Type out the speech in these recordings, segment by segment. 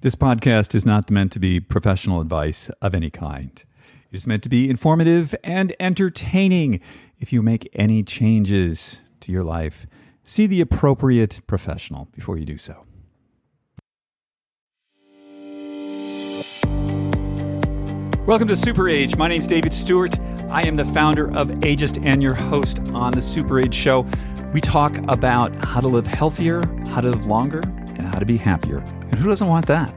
This podcast is not meant to be professional advice of any kind. It is meant to be informative and entertaining. If you make any changes to your life, see the appropriate professional before you do so. Welcome to Super Age. My name is David Stewart. I am the founder of Ageist and your host on the Super Age Show. We talk about how to live healthier, how to live longer, and how to be happier. And who doesn't want that?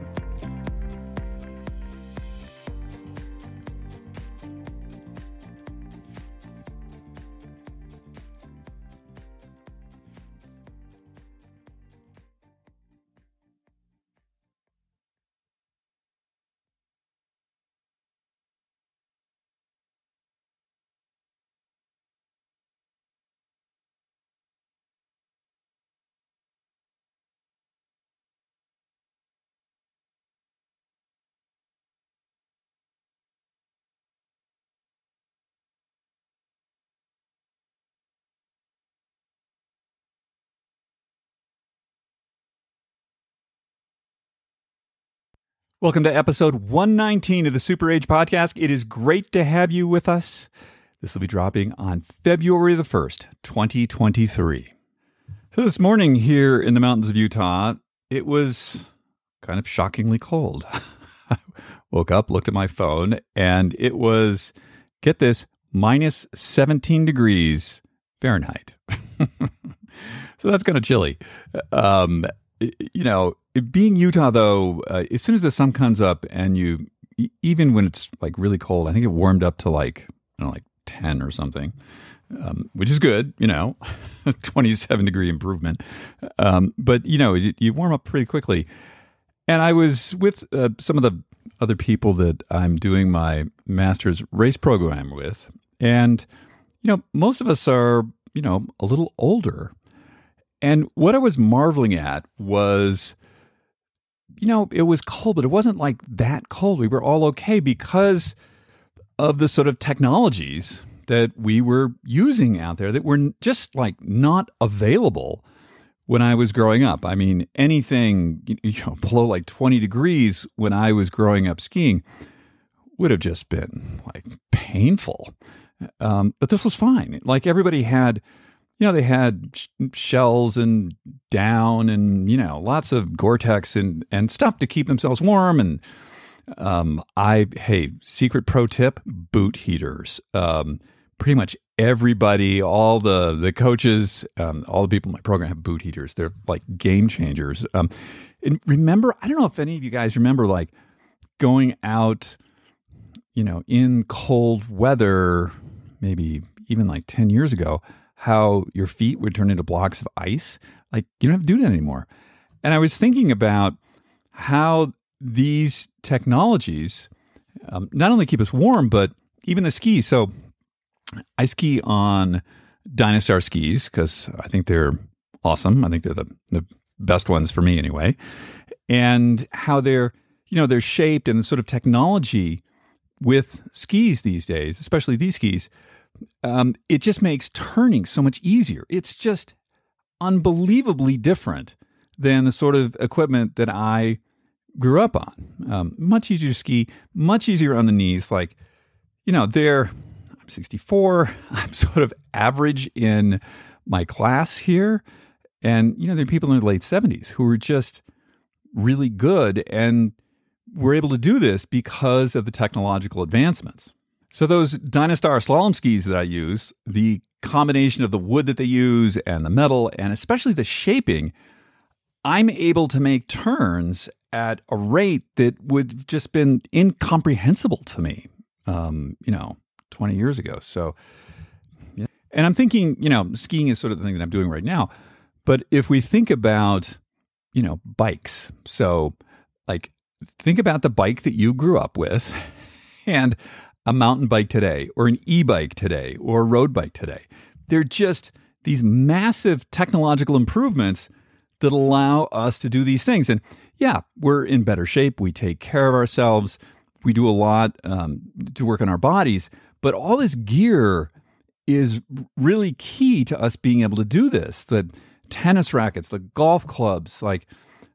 Welcome to episode 119 of the Super Age Podcast. It is great to have you with us. This will be dropping on February the 1st, 2023. So, this morning here in the mountains of Utah, it was kind of shockingly cold. Woke up, looked at my phone, and it was, get this, minus 17 degrees Fahrenheit. so that's kind of chilly. Um, you know, being Utah though, uh, as soon as the sun comes up and you, even when it's like really cold, I think it warmed up to like, I don't know, like 10 or something, um, which is good, you know, 27 degree improvement. Um, but, you know, you, you, warm up pretty quickly. And I was with uh, some of the other people that I'm doing my master's race program with. And, you know, most of us are, you know, a little older. And what I was marveling at was, you know, it was cold, but it wasn't like that cold. We were all okay because of the sort of technologies that we were using out there that were just like not available when I was growing up. I mean, anything you know below like 20 degrees when I was growing up skiing would have just been like painful. Um, but this was fine. Like everybody had you know, they had sh- shells and down and, you know, lots of Gore-Tex and, and stuff to keep themselves warm. And um, I, hey, secret pro tip, boot heaters. Um, pretty much everybody, all the, the coaches, um, all the people in my program have boot heaters. They're like game changers. Um, and remember, I don't know if any of you guys remember like going out, you know, in cold weather, maybe even like 10 years ago how your feet would turn into blocks of ice. Like you don't have to do that anymore. And I was thinking about how these technologies um, not only keep us warm, but even the skis. So I ski on Dynastar skis because I think they're awesome. I think they're the, the best ones for me anyway. And how they're, you know, they're shaped and the sort of technology with skis these days, especially these skis, um, it just makes turning so much easier. It's just unbelievably different than the sort of equipment that I grew up on. Um, much easier to ski, much easier on the knees. Like, you know, they're, I'm 64, I'm sort of average in my class here. And, you know, there are people in their late 70s who are just really good and were able to do this because of the technological advancements. So those Dynastar slalom skis that I use, the combination of the wood that they use and the metal and especially the shaping, I'm able to make turns at a rate that would just been incomprehensible to me, um, you know, 20 years ago. So, yeah. and I'm thinking, you know, skiing is sort of the thing that I'm doing right now. But if we think about, you know, bikes, so like think about the bike that you grew up with and a mountain bike today or an e bike today or a road bike today. They're just these massive technological improvements that allow us to do these things. And yeah, we're in better shape. We take care of ourselves. We do a lot um, to work on our bodies. But all this gear is really key to us being able to do this. The tennis rackets, the golf clubs, like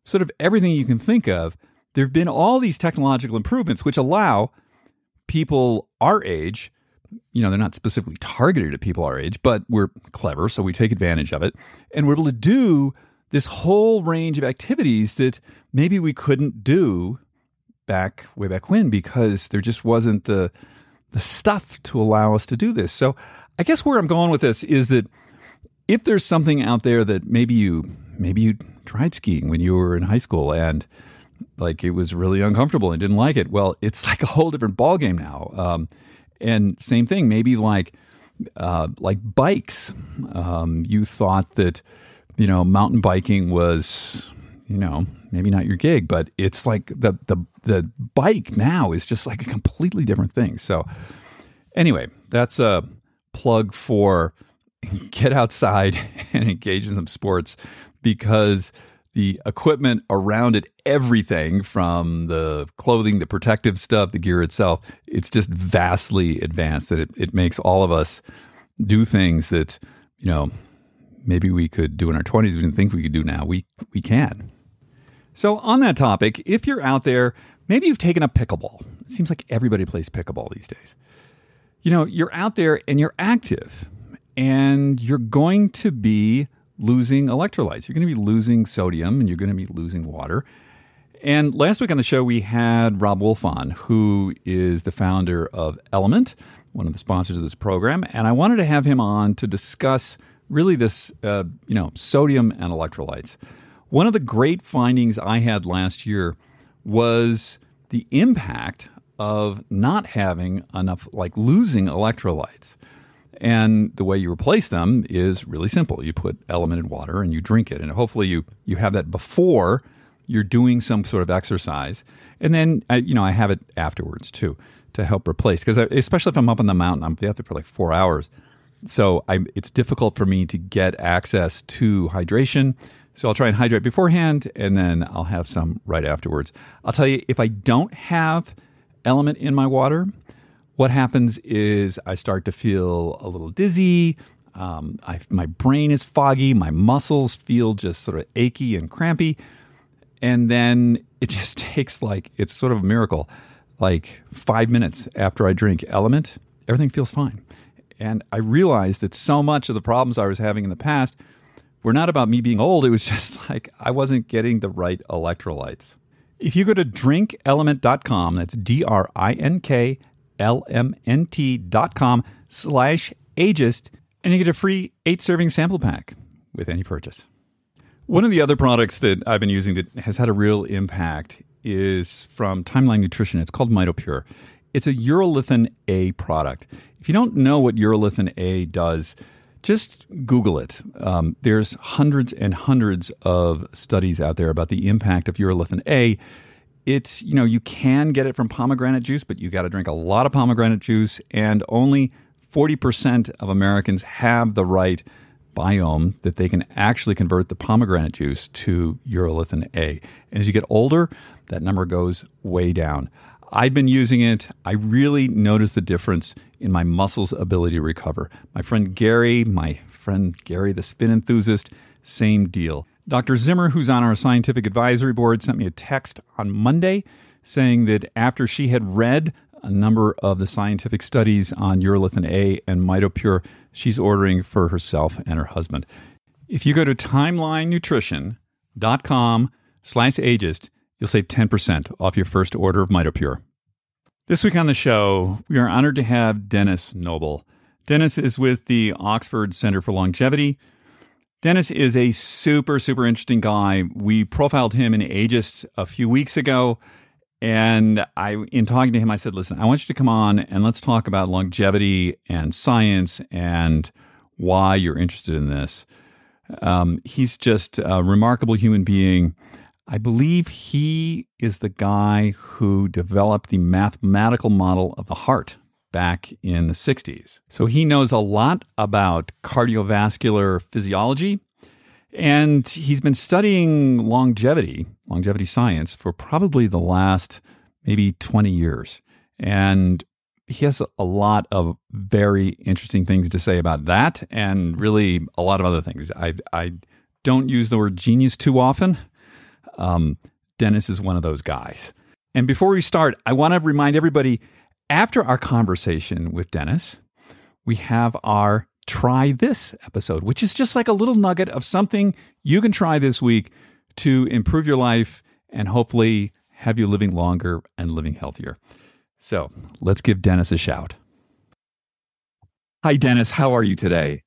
sort of everything you can think of there have been all these technological improvements which allow people our age, you know, they're not specifically targeted at people our age, but we're clever, so we take advantage of it. And we're able to do this whole range of activities that maybe we couldn't do back way back when because there just wasn't the the stuff to allow us to do this. So I guess where I'm going with this is that if there's something out there that maybe you maybe you tried skiing when you were in high school and like it was really uncomfortable and didn't like it, well, it's like a whole different ballgame now. Um, and same thing, maybe like uh, like bikes. Um, you thought that you know mountain biking was you know maybe not your gig, but it's like the the the bike now is just like a completely different thing. So anyway, that's a plug for get outside and engage in some sports because the equipment around it, everything from the clothing, the protective stuff, the gear itself, it's just vastly advanced that it, it makes all of us do things that, you know, maybe we could do in our 20s, we didn't think we could do now. We, we can. So, on that topic, if you're out there, maybe you've taken up pickleball. It seems like everybody plays pickleball these days. You know, you're out there and you're active and you're going to be losing electrolytes. You're going to be losing sodium and you're going to be losing water. And last week on the show, we had Robb Wolf on, who is the founder of LMNT, one of the sponsors of this program. And I wanted to have him on to discuss really this, uh, you know, sodium and electrolytes. One of the great findings I had last year was the impact of not having enough, like losing electrolytes. And the way you replace them is really simple. You put LMNT in water and you drink it. And hopefully you, you have that before you're doing some sort of exercise. And then, I, you know, I have it afterwards too to help replace. Because especially if I'm up on the mountain, I'm up there for like four hours. So I, it's difficult for me to get access to hydration. So I'll try and hydrate beforehand and then I'll have some right afterwards. I'll tell you, if I don't have LMNT in my water, what happens is I start to feel a little dizzy. Um, I, my brain is foggy. My muscles feel just sort of achy and crampy. And then it just takes like, it's sort of a miracle. Like five minutes after I drink LMNT, everything feels fine. And I realized that so much of the problems I was having in the past were not about me being old. It was just like I wasn't getting the right electrolytes. If you go to drinklmnt.com, that's D R I N K lmnt.com slash ageist, and you get a free eight serving sample pack with any purchase. One of the other products that I've been using that has had a real impact is from Timeline Nutrition. It's called MitoPure. It's a urolithin A product. If you don't know what urolithin A does, just Google it. Um, there's hundreds and hundreds of studies out there about the impact of urolithin A it's you know you can get it from pomegranate juice but you got to drink a lot of pomegranate juice and only 40% of americans have the right biome that they can actually convert the pomegranate juice to urolithin a. And as you get older that number goes way down. I've been using it. I really notice the difference in my muscles ability to recover. My friend gary my friend gary the spin enthusiast same deal Dr. Zimmer, who's on our scientific advisory board, sent me a text on Monday saying that after she had read a number of the scientific studies on urolithin A and MitoPure, she's ordering for herself and her husband. If you go to timelinenutrition.com slash ageist, you'll save 10% off your first order of MitoPure. This week on the show, we are honored to have Denis Noble. Denis is with the Oxford Center for Longevity, Denis is a super, super interesting guy. We profiled him in Ageist a few weeks ago. And I, in talking to him, I said, listen, I want you to come on and let's talk about longevity and science and why you're interested in this. Um, he's just a remarkable human being. I believe he is the guy who developed the mathematical model of the heart back in the 60s. So he knows a lot about cardiovascular physiology. And he's been studying longevity, longevity science, for probably the last maybe 20 years. And he has a lot of very interesting things to say about that and really a lot of other things. I, I don't use the word genius too often. Um, Denis is one of those guys. And before we start, I want to remind everybody after our conversation with Denis, we have our try this episode, which is just like a little nugget of something you can try this week to improve your life and hopefully have you living longer and living healthier. So let's give Denis a shout. Hi, Denis. How are you today?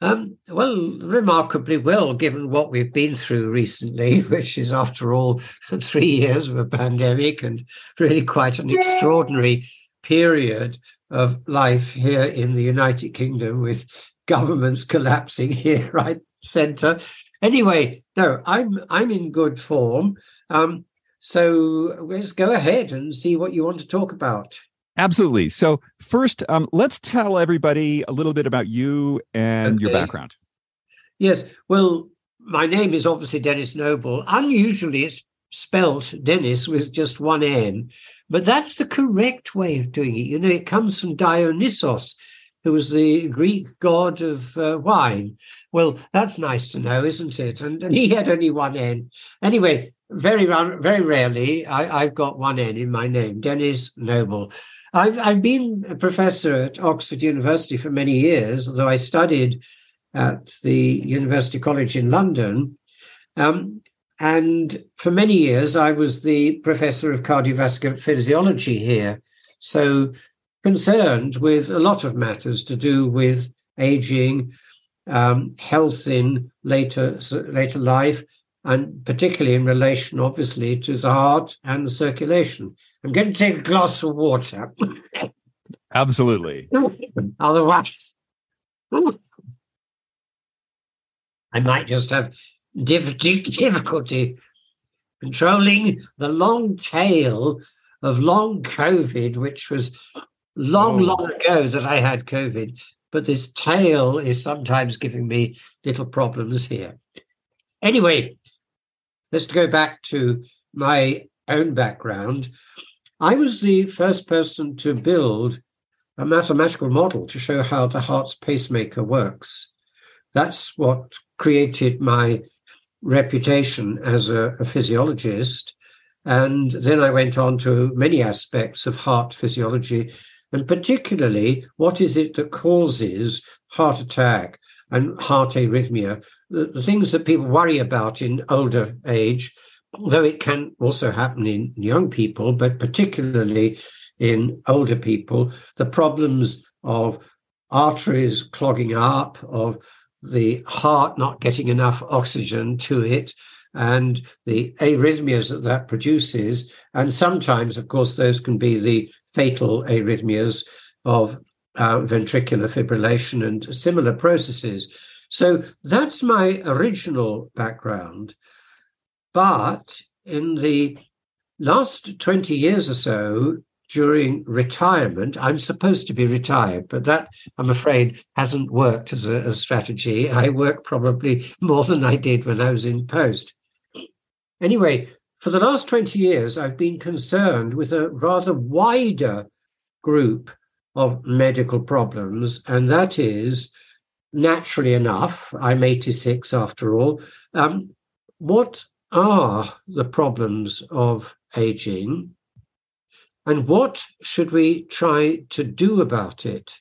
Um, well, remarkably well, given what we've been through recently, which is, after all, three years of a pandemic and really quite an extraordinary period of life here in the United Kingdom with governments collapsing here, right, centre. Anyway, no, I'm I'm in good form. Um, so let's go ahead and see what you want to talk about. Absolutely. So first, um, let's tell everybody a little bit about you and okay. your background. Yes. Well, my name is obviously Denis Noble. Unusually, it's spelt Denis with just one N, but that's the correct way of doing it. You know, it comes from Dionysos, who was the Greek god of uh, wine. Well, that's nice to know, isn't it? And, and he had only one N. Anyway, very very rarely I, have got one N in my name, Denis Noble. I've, I've been a professor at Oxford University for many years, although I studied at the University College in London. Um, and for many years, I was the professor of cardiovascular physiology here. So concerned with a lot of matters to do with aging, um, health in later later life, and particularly in relation, obviously, to the heart and the circulation. I'm going to take a glass of water. Absolutely. Otherwise, I might just have difficulty controlling the long tail of long COVID, which was long, oh. long ago that I had COVID. But this tail is sometimes giving me little problems here. Anyway, let's go back to my own background. I was the first person to build a mathematical model to show how the heart's pacemaker works. That's what created my reputation as a, a, physiologist. And then I went on to many aspects of heart physiology, and particularly what is it that causes heart attack and heart arrhythmia, the, the things that people worry about in older age, though it can also happen in young people, but particularly in older people, the problems of arteries clogging up, of the heart not getting enough oxygen to it, and the arrhythmias that that produces. And sometimes, of course, those can be the fatal arrhythmias of uh, ventricular fibrillation and similar processes. So that's my original background. But in the last 20 years or so, during retirement, I'm supposed to be retired, but that I'm afraid hasn't worked as a, strategy. I work probably more than I did when I was in post. Anyway, for the last 20 years, I've been concerned with a rather wider group of medical problems, and that is naturally enough, I'm 86 after all. Um, what are the problems of aging and what should we try to do about it?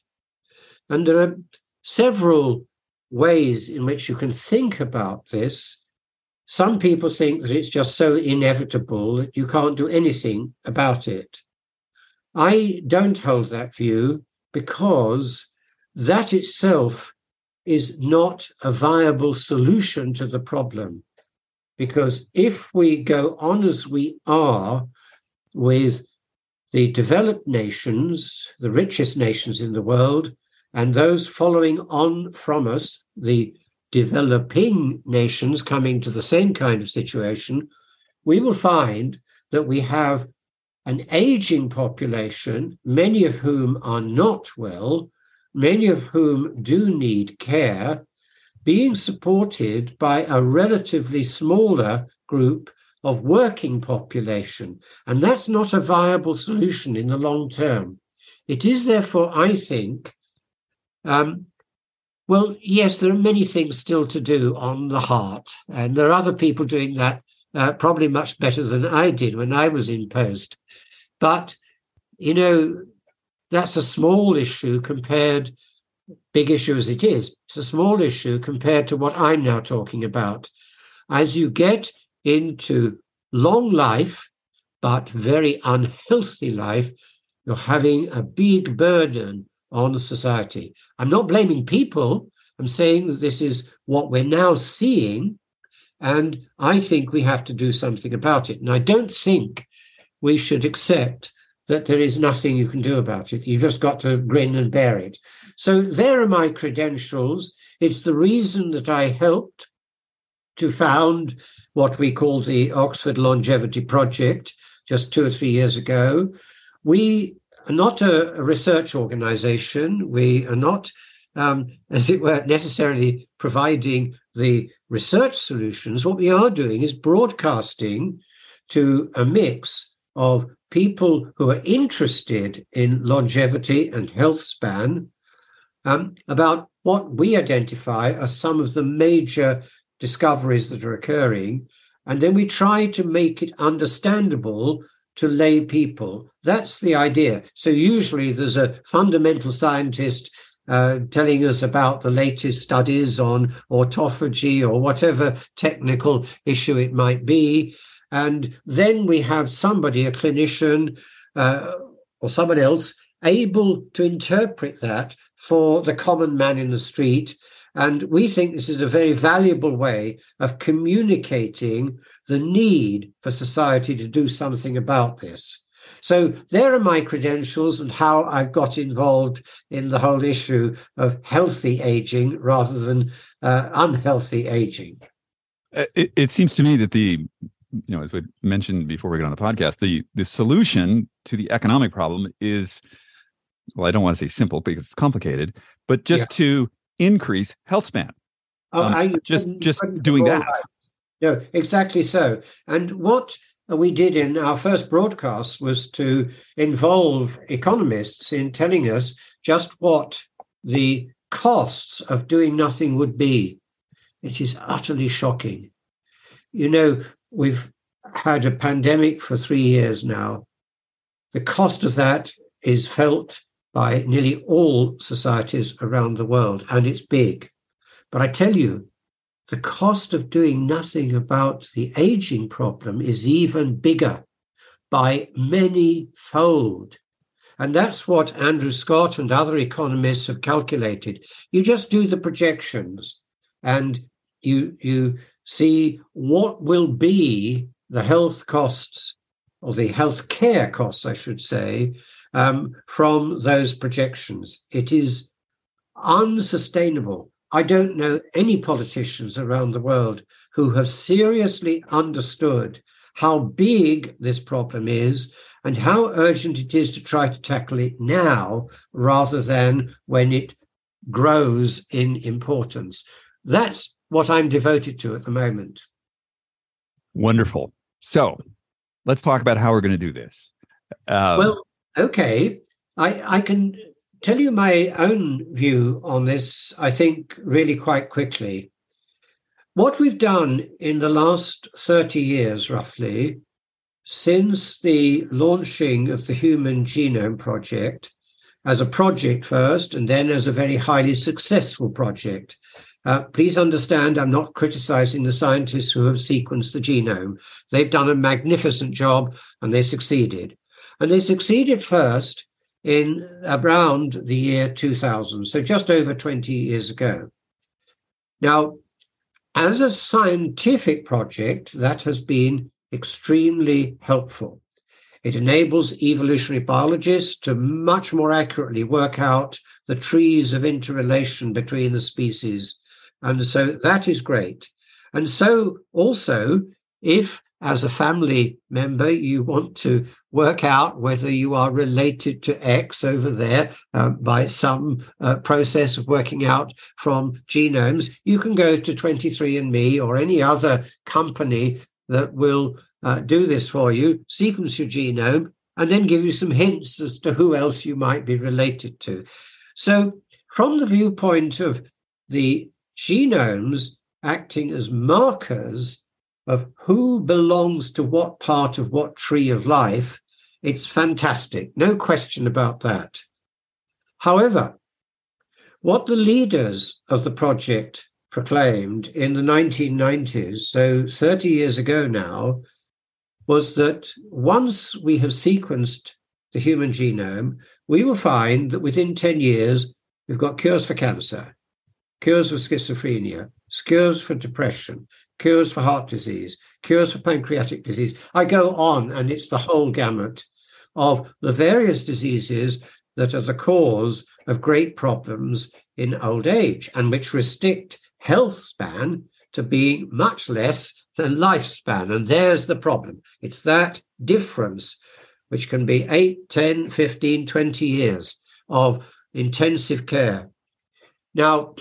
And there are several ways in which you can think about this. Some people think that it's just so inevitable that you can't do anything about it. I don't hold that view because that itself is not a viable solution to the problem. Because if we go on as we are with the developed nations, the richest nations in the world, and those following on from us, the developing nations coming to the same kind of situation, we will find that we have an aging population, many of whom are not well, many of whom do need care, being supported by a relatively smaller group of working population. And that's not a viable solution in the long term. It is therefore, I think, um, well, yes, there are many things still to do on the heart, and there are other people doing that uh, probably much better than I did when I was in post. But, you know, that's a small issue compared, big issue as it is, it's a small issue compared to what I'm now talking about. As you get into long life, but very unhealthy life, you're having a big burden on society. I'm not blaming people. I'm saying that this is what we're now seeing. And I think we have to do something about it. And I don't think we should accept that there is nothing you can do about it. You've just got to grin and bear it. So there are my credentials. It's the reason that I helped to found what we call the Oxford Longevity Project just two or three years ago. We are not a, research organization. We are not, um, as it were, necessarily providing the research solutions. What we are doing is broadcasting to a mix of people who are interested in longevity and health span um, about what we identify as some of the major discoveries that are occurring. And then we try to make it understandable to lay people. That's the idea. So usually there's a fundamental scientist uh, telling us about the latest studies on autophagy or whatever technical issue it might be. And then we have somebody, a clinician uh, or someone else, able to interpret that for the common man in the street. And we think this is a very valuable way of communicating the need for society to do something about this. So there are my credentials and how I've got involved in the whole issue of healthy aging rather than uh, unhealthy aging. Uh, it, it, seems to me that the, you know, as we mentioned before we get on the podcast, the the solution to the economic problem is, well, I don't want to say simple because it's complicated, but just yeah. to increase health span. Oh, um, I, just just doing that. No, exactly so. And what we did in our first broadcast was to involve economists in telling us just what the costs of doing nothing would be. It is utterly shocking. You know, we've had a pandemic for three years now. The cost of that is felt by nearly all societies around the world, and it's big. But I tell you, the cost of doing nothing about the aging problem is even bigger by many fold. And that's what Andrew Scott and other economists have calculated. You just do the projections and you, you see what will be the health costs or the health care costs, I should say, um, from those projections. It is unsustainable I don't know any politicians around the world who have seriously understood how big this problem is and how urgent it is to try to tackle it now rather than when it grows in importance. That's what I'm devoted to at the moment. Wonderful. So let's talk about how we're going to do this. Um, well, okay. I, I can tell you my own view on this, I think, really quite quickly. What we've done in the last 30 years, roughly, since the launching of the Human Genome Project, as a project first, and then as a very highly successful project. Uh, please understand, I'm not criticizing the scientists who have sequenced the genome. They've done a magnificent job and they succeeded. And they succeeded first in around the year 2000, so just over 20 years ago. Now, as a scientific project, that has been extremely helpful. It enables evolutionary biologists to much more accurately work out the trees of interrelation between the species. And so that is great. And so also, if as a family member, you want to work out whether you are related to X over there uh, by some uh, process of working out from genomes, you can go to 23andMe or any other company that will uh, do this for you, sequence your genome, and then give you some hints as to who else you might be related to. So, from the viewpoint of the genomes acting as markers of who belongs to what part of what tree of life, it's fantastic. No question about that. However, what the leaders of the project proclaimed in the 1990s, so 30 years ago now, was that once we have sequenced the human genome, we will find that within 10 years, we've got cures for cancer, cures for schizophrenia, cures for depression, cures for heart disease, cures for pancreatic disease. I go on, and it's the whole gamut of the various diseases that are the cause of great problems in old age and which restrict health span to being much less than lifespan. And there's the problem. It's that difference, which can be 8, 10, 15, 20 years of intensive care. Now,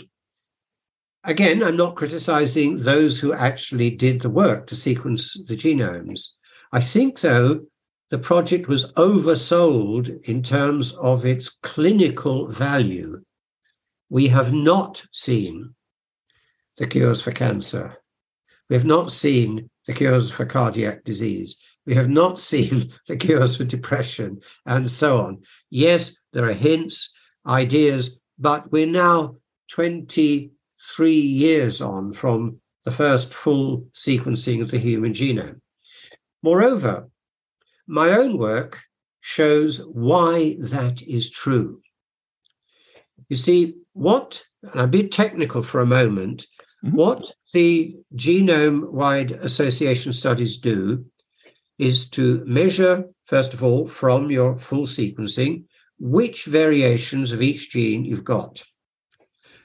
again, I'm not criticizing those who actually did the work to sequence the genomes. I think, though, the project was oversold in terms of its clinical value. We have not seen the cures for cancer. We have not seen the cures for cardiac disease. We have not seen the cures for depression and so on. Yes, there are hints, ideas, but we're now 23 years on from the first full sequencing of the human genome. Moreover, my own work shows why that is true. You see, what, and I'll be technical for a moment, mm-hmm. what the genome wide association studies do is to measure, first of all, from your full sequencing, which variations of each gene you've got.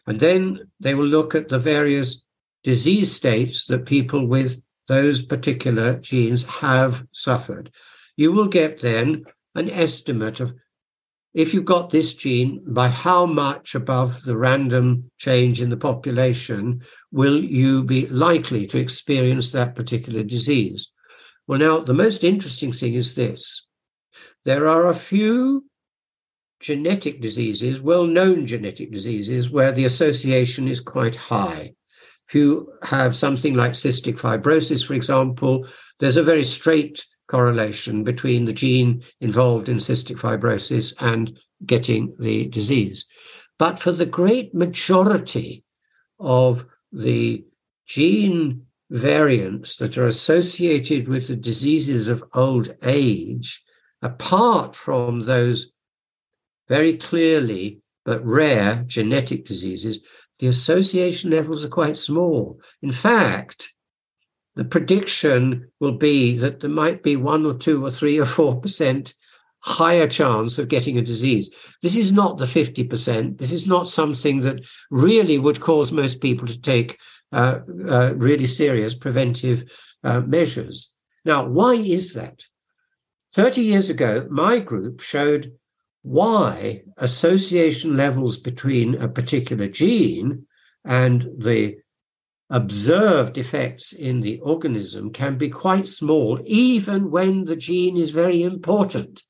And then they will look at the various disease states that people with those particular genes have suffered. You will get then an estimate of if you've got this gene, by how much above the random change in the population will you be likely to experience that particular disease? Well, now, the most interesting thing is this there are a few genetic diseases, well known genetic diseases, where the association is quite high. If you have something like cystic fibrosis, for example, there's a very straight correlation between the gene involved in cystic fibrosis and getting the disease. But for the great majority of the gene variants that are associated with the diseases of old age, apart from those very clearly but rare genetic diseases, the association levels are quite small. In fact, the prediction will be that there might be one or two or three or four percent higher chance of getting a disease. This is not the 50%. This is not something that really would cause most people to take uh, uh, really serious preventive uh, measures. Now, why is that? 30 years ago, my group showed why association levels between a particular gene and the observed effects in the organism can be quite small, even when the gene is very important.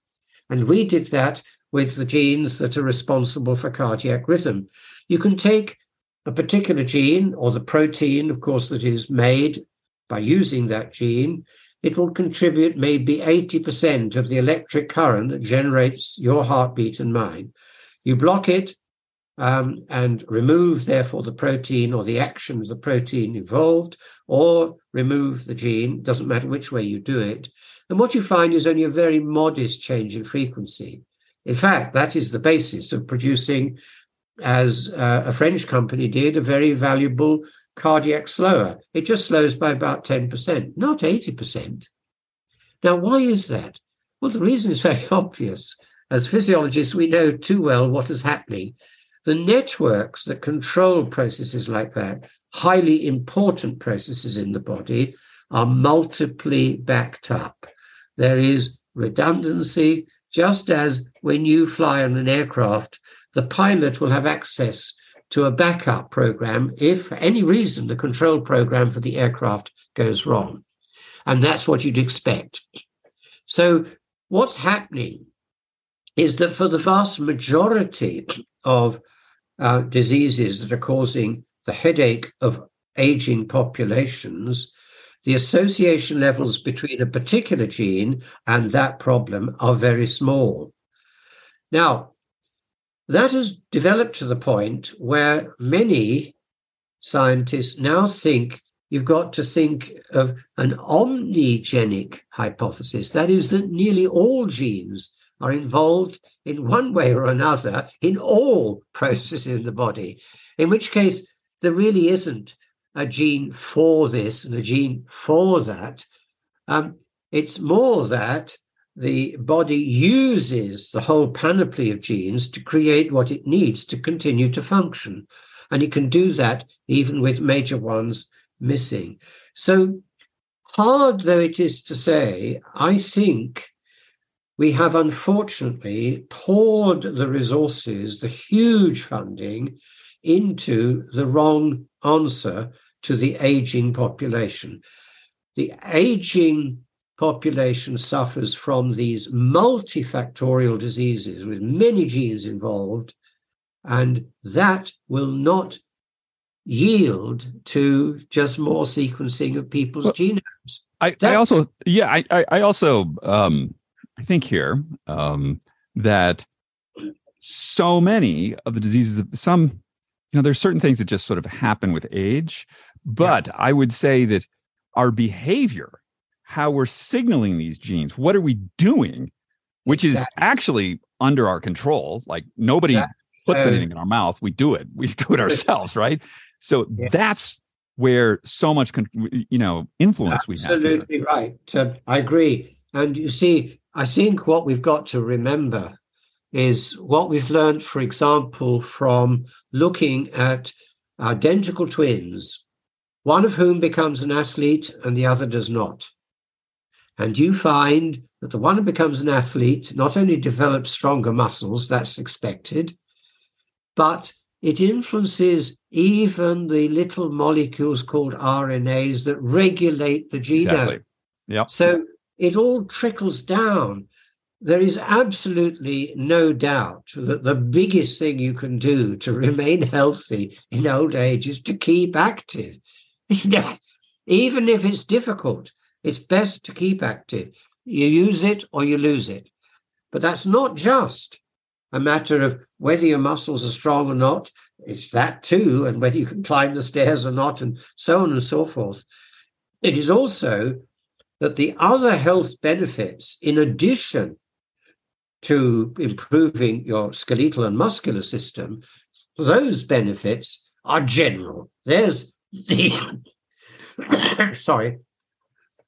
And we did that with the genes that are responsible for cardiac rhythm. You can take a particular gene or the protein, of course, that is made by using that gene. It will contribute maybe 80% of the electric current that generates your heartbeat and mine. You block it, um, and remove, therefore, the protein or the action of the protein involved, or remove the gene, doesn't matter which way you do it. And what you find is only a very modest change in frequency. In fact, that is the basis of producing, as uh, a French company did, a very valuable cardiac slower. It just slows by about 10%, not 80%. Now, why is that? Well, the reason is very obvious. As physiologists, we know too well what is happening the networks that control processes like that, highly important processes in the body, are multiply backed up. There is redundancy, just as when you fly on an aircraft, the pilot will have access to a backup program if, for any reason, the control program for the aircraft goes wrong. And that's what you'd expect. So, what's happening is that for the vast majority of uh, diseases that are causing the headache of aging populations, the association levels between a particular gene and that problem are very small. Now, that has developed to the point where many scientists now think you've got to think of an omnigenic hypothesis. That is, that nearly all genes are involved in one way or another in all processes in the body, in which case there really isn't a gene for this and a gene for that. Um, it's more that the body uses the whole panoply of genes to create what it needs to continue to function. And it can do that even with major ones missing. So, hard though it is to say, I think we have unfortunately poured the resources, the huge funding, into the wrong answer to the aging population. The aging population suffers from these multifactorial diseases with many genes involved, and that will not yield to just more sequencing of people's well, genomes. I, I, also, yeah, I, I also, um, I think here um, that so many of the diseases, some, you know, there's certain things that just sort of happen with age, but yeah. I would say that our behavior, how we're signaling these genes, what are we doing, which exactly. is actually under our control. Like nobody exactly. puts so, anything in our mouth. We do it. We do it ourselves, right? So yeah. that's where so much, you know, influence Absolutely we have. Absolutely right. So I agree. And you see, I think what we've got to remember is what we've learned, for example, from looking at identical twins, one of whom becomes an athlete and the other does not. And you find that the one who becomes an athlete not only develops stronger muscles, that's expected, but it influences even the little molecules called RNAs that regulate the genome. Exactly. Yep. So it all trickles down. There is absolutely no doubt that the biggest thing you can do to remain healthy in old age is to keep active. You know, even if it's difficult, it's best to keep active. You use it or you lose it. But that's not just a matter of whether your muscles are strong or not. It's that too, and whether you can climb the stairs or not, and so on and so forth. It is also that the other health benefits, in addition to improving your skeletal and muscular system, those benefits are general. There's the sorry,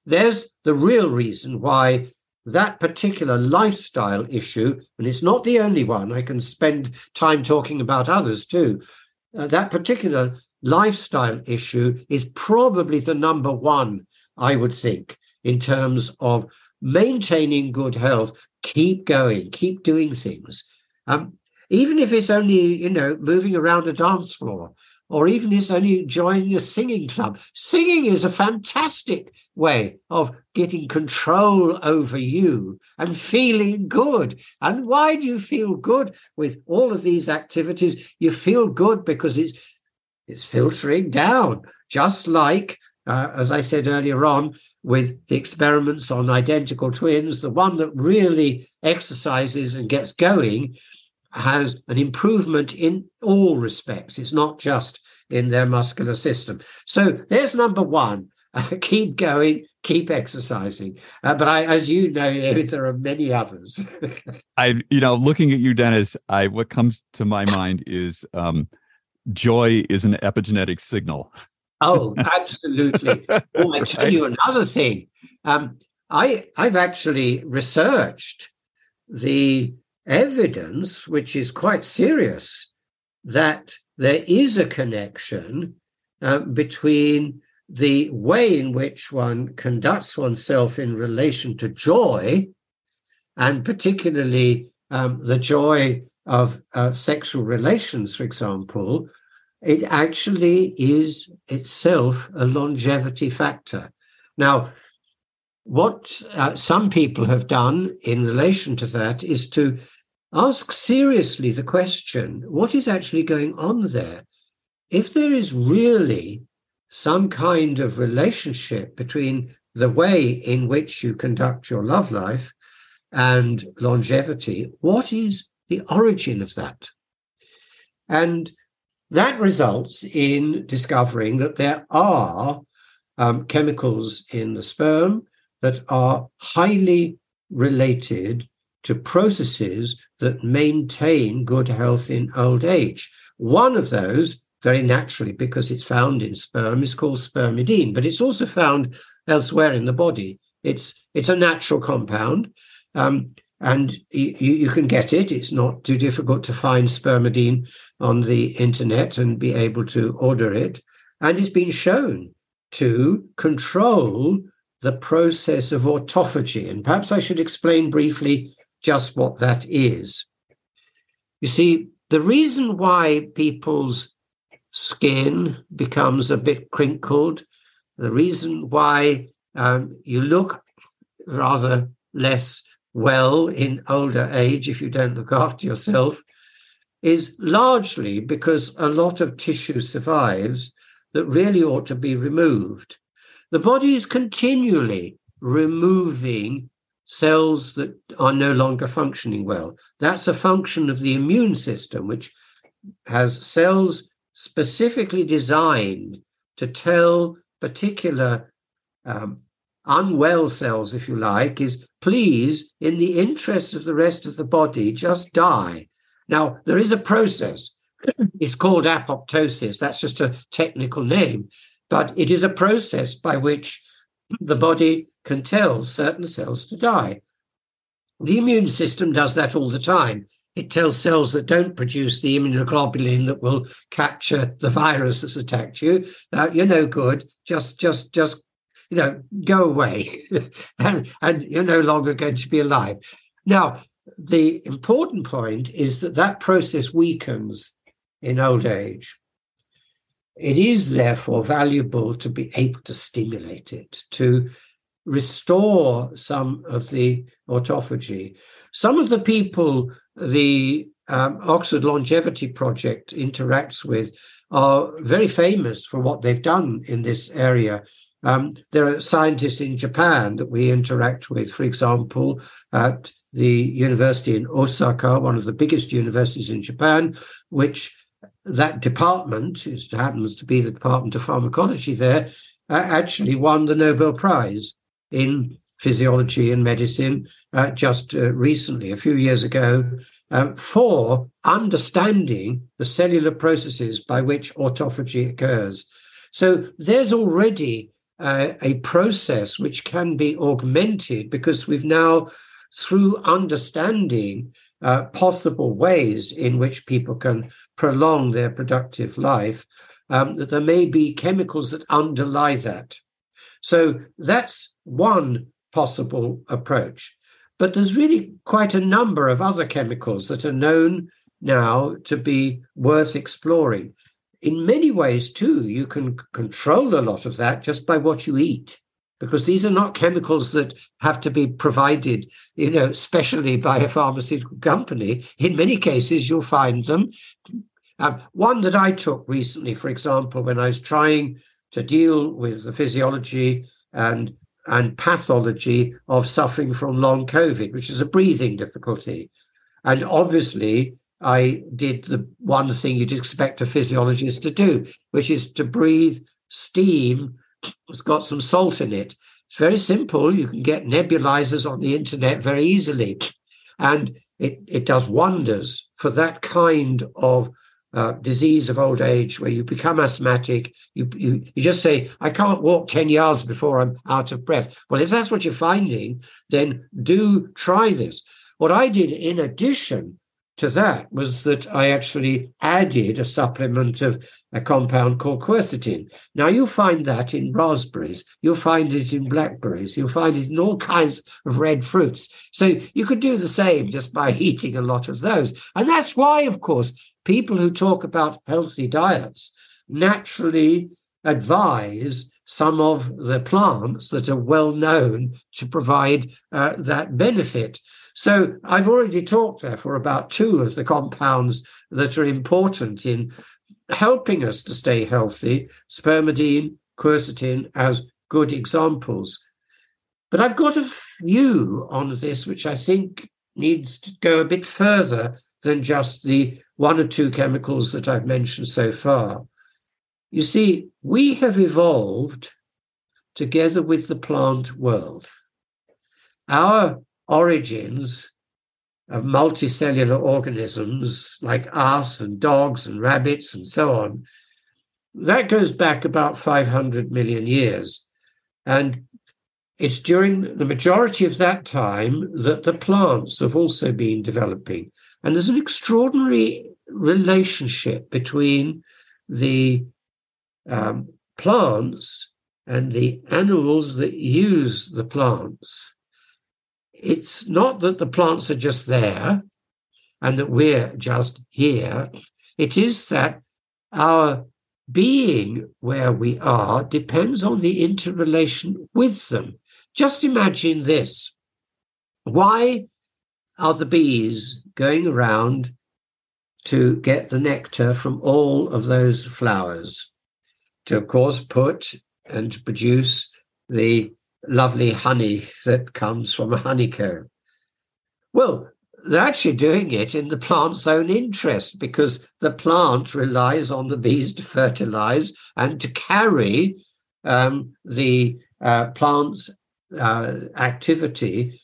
there's the real reason why that particular lifestyle issue, and it's not the only one, I can spend time talking about others too. Uh, that particular lifestyle issue is probably the number one, I would think, in terms of maintaining good health. Keep going, keep doing things. Um, even if it's only, you know, moving around a dance floor or even is only joining a singing club. Singing is a fantastic way of getting control over you and feeling good. And why do you feel good with all of these activities? You feel good because it's it's filtering down, just like uh, as I said earlier on, with the experiments on identical twins, the one that really exercises and gets going has an improvement in all respects. It's not just in their muscular system. So there's number one. Uh, keep going, keep exercising. Uh, but I, as you know, there are many others. I, you know, looking at you, Denis, I what comes to my mind is um, joy is an epigenetic signal. oh, absolutely. Oh, I tell you another thing. Um, I I've actually researched the evidence, which is quite serious, that there is a connection uh, between the way in which one conducts oneself in relation to joy, and particularly um, the joy of uh, sexual relations, for example, it actually is itself a longevity factor. Now, what uh, some people have done in relation to that is to ask seriously the question what is actually going on there? If there is really some kind of relationship between the way in which you conduct your love life and longevity. What is the origin of that? And that results in discovering that there are um, chemicals in the sperm that are highly related to processes that maintain good health in old age. One of those, very naturally, because it's found in sperm, is called spermidine, but it's also found elsewhere in the body. It's it's a natural compound, um, and you, you can get it. It's not too difficult to find spermidine on the internet and be able to order it. And it's been shown to control the process of autophagy. And perhaps I should explain briefly just what that is. You see, the reason why people's skin becomes a bit crinkled, the reason why um, you look rather less well in older age if you don't look after yourself, is largely because a lot of tissue survives that really ought to be removed. The body is continually removing cells that are no longer functioning well. That's a function of the immune system, which has cells specifically designed to tell particular um, unwell cells, if you like, is please, in the interest of the rest of the body, just die. Now, there is a process. It's called apoptosis. That's just a technical name, but it is a process by which the body can tell certain cells to die. The immune system does that all the time. It tells cells that don't produce the immunoglobulin that will capture the virus that's attacked you. Now, you're no good. Just, just, just, you know, go away, and, and you're no longer going to be alive. Now, the important point is that that process weakens in old age. It is therefore valuable to be able to stimulate it, to restore some of the autophagy. Some of the people the um, Oxford Longevity Project interacts with are very famous for what they've done in this area. Um, there are scientists in Japan that we interact with, for example, at the university in Osaka, one of the biggest universities in Japan, which that department, it happens to be the Department of Pharmacology there, uh, actually won the Nobel Prize in physiology and medicine uh, just uh, recently, a few years ago, uh, for understanding the cellular processes by which autophagy occurs. So there's already uh, a process which can be augmented because we've now, through understanding uh, possible ways in which people can prolong their productive life, um, that there may be chemicals that underlie that. So that's one possible approach. But there's really quite a number of other chemicals that are known now to be worth exploring. In many ways, too, you can control a lot of that just by what you eat because these are not chemicals that have to be provided, you know, specially by a pharmaceutical company. In many cases, you'll find them. Um, one that I took recently, for example, when I was trying to deal with the physiology and and pathology of suffering from long COVID, which is a breathing difficulty. And obviously, I did the one thing you'd expect a physiologist to do, which is to breathe steam it's got some salt in it. It's very simple. You can get nebulizers on the internet very easily. And it, it does wonders for that kind of uh, disease of old age where you become asthmatic. You, you, you just say, I can't walk 10 yards before I'm out of breath. Well, if that's what you're finding, then do try this. What I did in addition to that was that I actually added a supplement of a compound called quercetin. Now, you'll find that in raspberries, you'll find it in blackberries, you'll find it in all kinds of red fruits. So you could do the same just by eating a lot of those. And that's why, of course, people who talk about healthy diets naturally advise some of the plants that are well known to provide uh, that benefit. So I've already talked, therefore, about two of the compounds that are important in helping us to stay healthy spermidine quercetin as good examples. But I've got a view on this which I think needs to go a bit further than just the one or two chemicals that I've mentioned so far. You see, we have evolved together with the plant world. Our origins of multicellular organisms like us and dogs and rabbits and so on, that goes back about 500 million years. And it's during the majority of that time that the plants have also been developing. And there's an extraordinary relationship between the um, plants and the animals that use the plants. It's not that the plants are just there and that we're just here. It is that our being where we are depends on the interrelation with them. Just imagine this. Why are the bees going around to get the nectar from all of those flowers? To, of course, put and produce the lovely honey that comes from a honeycomb. Well, they're actually doing it in the plant's own interest because the plant relies on the bees to fertilize and to carry um, the uh, plant's uh, activity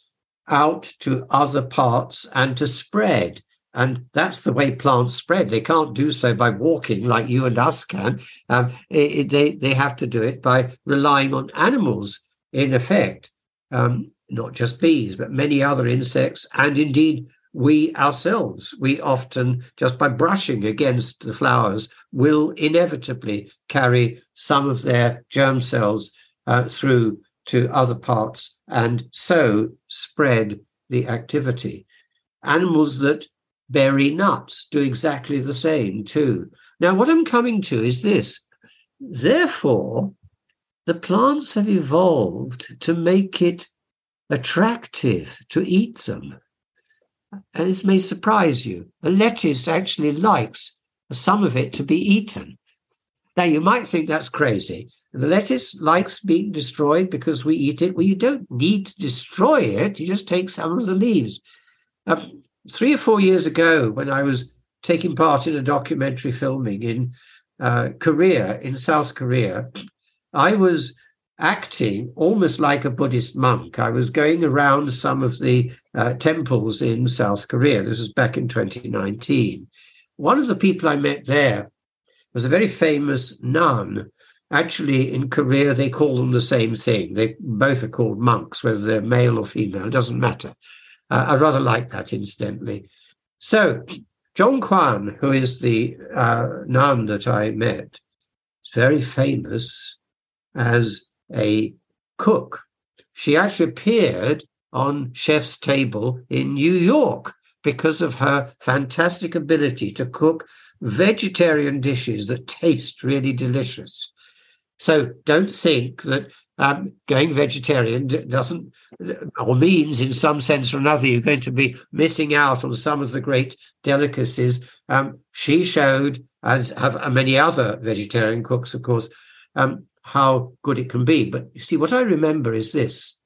out to other parts and to spread. And that's the way plants spread. They can't do so by walking like you and us can. Um, it, they, they have to do it by relying on animals, in effect, um, not just bees, but many other insects, and indeed we ourselves. We often, just by brushing against the flowers, will inevitably carry some of their germ cells uh, through to other parts and so spread the activity. Animals that bury nuts do exactly the same too. Now, what I'm coming to is this. Therefore, the plants have evolved to make it attractive to eat them. And this may surprise you. A lettuce actually likes some of it to be eaten. Now, you might think that's crazy. The lettuce likes being destroyed because we eat it. Well, you don't need to destroy it. You just take some of the leaves. Um, three or four years ago, when I was taking part in a documentary filming in uh, Korea, in South Korea, I was acting almost like a Buddhist monk. I was going around some of the uh, temples in South Korea. This was back in 2019. One of the people I met there was a very famous nun Actually, in Korea, they call them the same thing. They both are called monks, whether they're male or female, doesn't matter. Uh, I rather like that, incidentally. So, Jeong Kwan, who is the uh, nun that I met, is very famous as a cook. She actually appeared on Chef's Table in New York because of her fantastic ability to cook vegetarian dishes that taste really delicious. So don't think that um, going vegetarian doesn't or means in some sense or another you're going to be missing out on some of the great delicacies. Um, she showed, as have many other vegetarian cooks, of course, um, how good it can be. But you see, what I remember is this: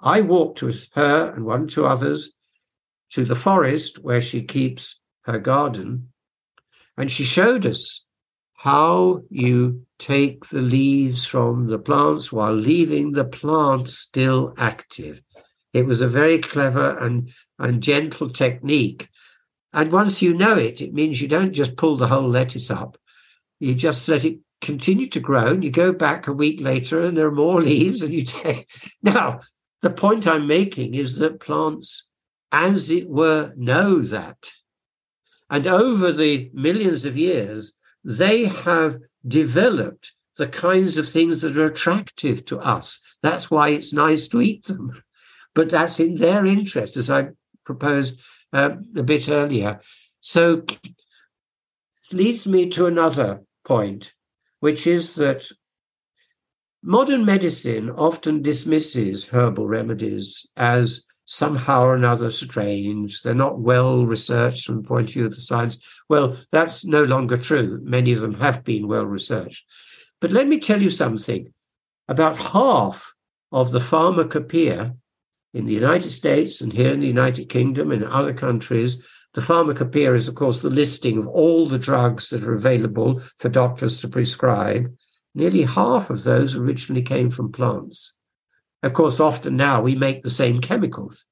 I walked with her and one or two others to the forest where she keeps her garden, and she showed us how you take the leaves from the plants while leaving the plant still active. It was a very clever and, and gentle technique. And once you know it, it means you don't just pull the whole lettuce up. You just let it continue to grow and you go back a week later and there are more leaves and you take. Now, the point I'm making is that plants, as it were, know that. And over the millions of years, they have developed the kinds of things that are attractive to us. That's why it's nice to eat them. But that's in their interest, as I proposed uh, a bit earlier. So this leads me to another point, which is that modern medicine often dismisses herbal remedies as somehow or another strange. They're not well researched from the point of view of the science. Well, that's no longer true. Many of them have been well researched. But let me tell you something about half of the pharmacopoeia in the United States and here in the United Kingdom and other countries. The pharmacopoeia is, of course, the listing of all the drugs that are available for doctors to prescribe. Nearly half of those originally came from plants. Of course, often now we make the same chemicals,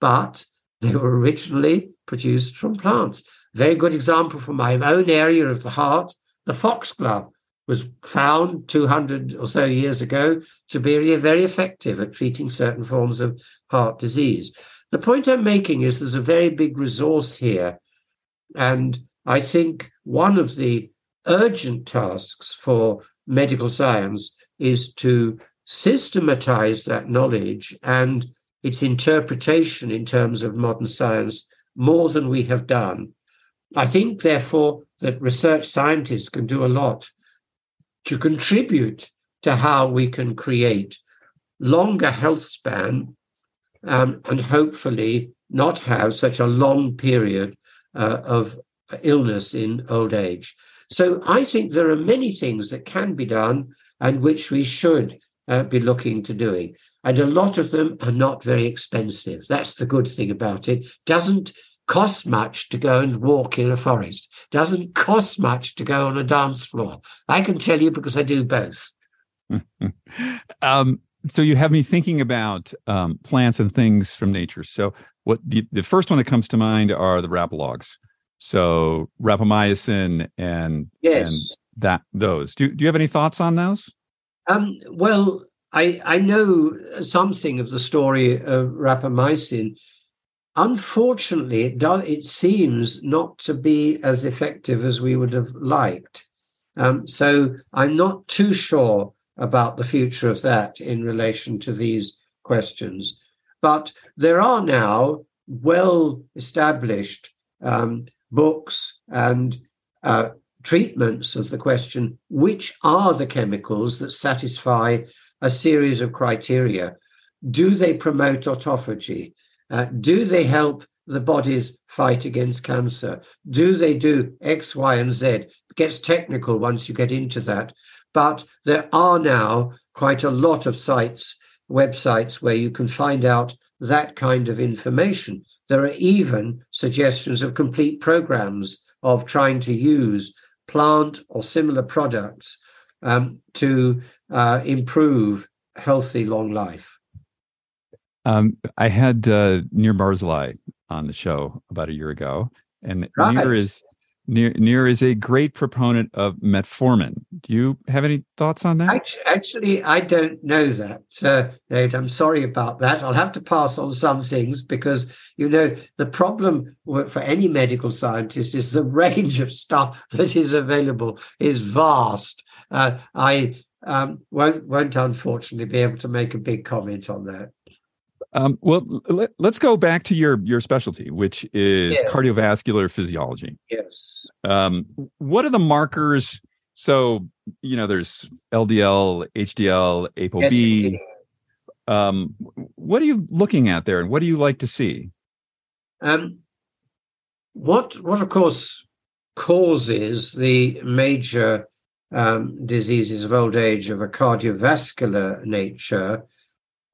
but they were originally produced from plants. Very good example from my own area of the heart. The foxglove was found 200 or so years ago to be very effective at treating certain forms of heart disease. The point I'm making is there's a very big resource here. And I think one of the urgent tasks for medical science is to systematize that knowledge and its interpretation in terms of modern science more than we have done. I think, therefore, that research scientists can do a lot to contribute to how we can create longer health span um, and hopefully not have such a long period uh, of illness in old age. So I think there are many things that can be done and which we should uh, be looking to doing. And a lot of them are not very expensive. That's the good thing about it. Doesn't cost much to go and walk in a forest. Doesn't cost much to go on a dance floor. I can tell you because I do both. um, so you have me thinking about um, plants and things from nature. So what the, the first one that comes to mind are the rapalogs. So rapamycin and yes. and that those. Do do you have any thoughts on those? Um, well, I I know something of the story of rapamycin. Unfortunately, it does. It seems not to be as effective as we would have liked. Um, so I'm not too sure about the future of that in relation to these questions. But there are now well established um, books and uh, treatments of the question which are the chemicals that satisfy a series of criteria? Do they promote autophagy? Uh, do they help the body's fight against cancer? Do they do X, Y, and Z? It gets technical once you get into that. But there are now quite a lot of sites, websites, where you can find out that kind of information. There are even suggestions of complete programs of trying to use plant or similar products um, to uh, improve healthy long life. Um, I had uh, Nir Barzilai on the show about a year ago, and right. Nir is Nir, Nir is a great proponent of metformin. Do you have any thoughts on that? Actually, I don't know that, uh, Nate. I'm sorry about that. I'll have to pass on some things because, you know, the problem for any medical scientist is the range of stuff that is available is vast. Uh, I um, won't, won't unfortunately be able to make a big comment on that. Um, well, let, us go back to your your specialty, which is yes. cardiovascular physiology. Yes. Um, what are the markers? So you know, there's LDL, HDL, ApoB. Yes, um, what are you looking at there, and what do you like to see? Um, what what of course causes the major um, diseases of old age of a cardiovascular nature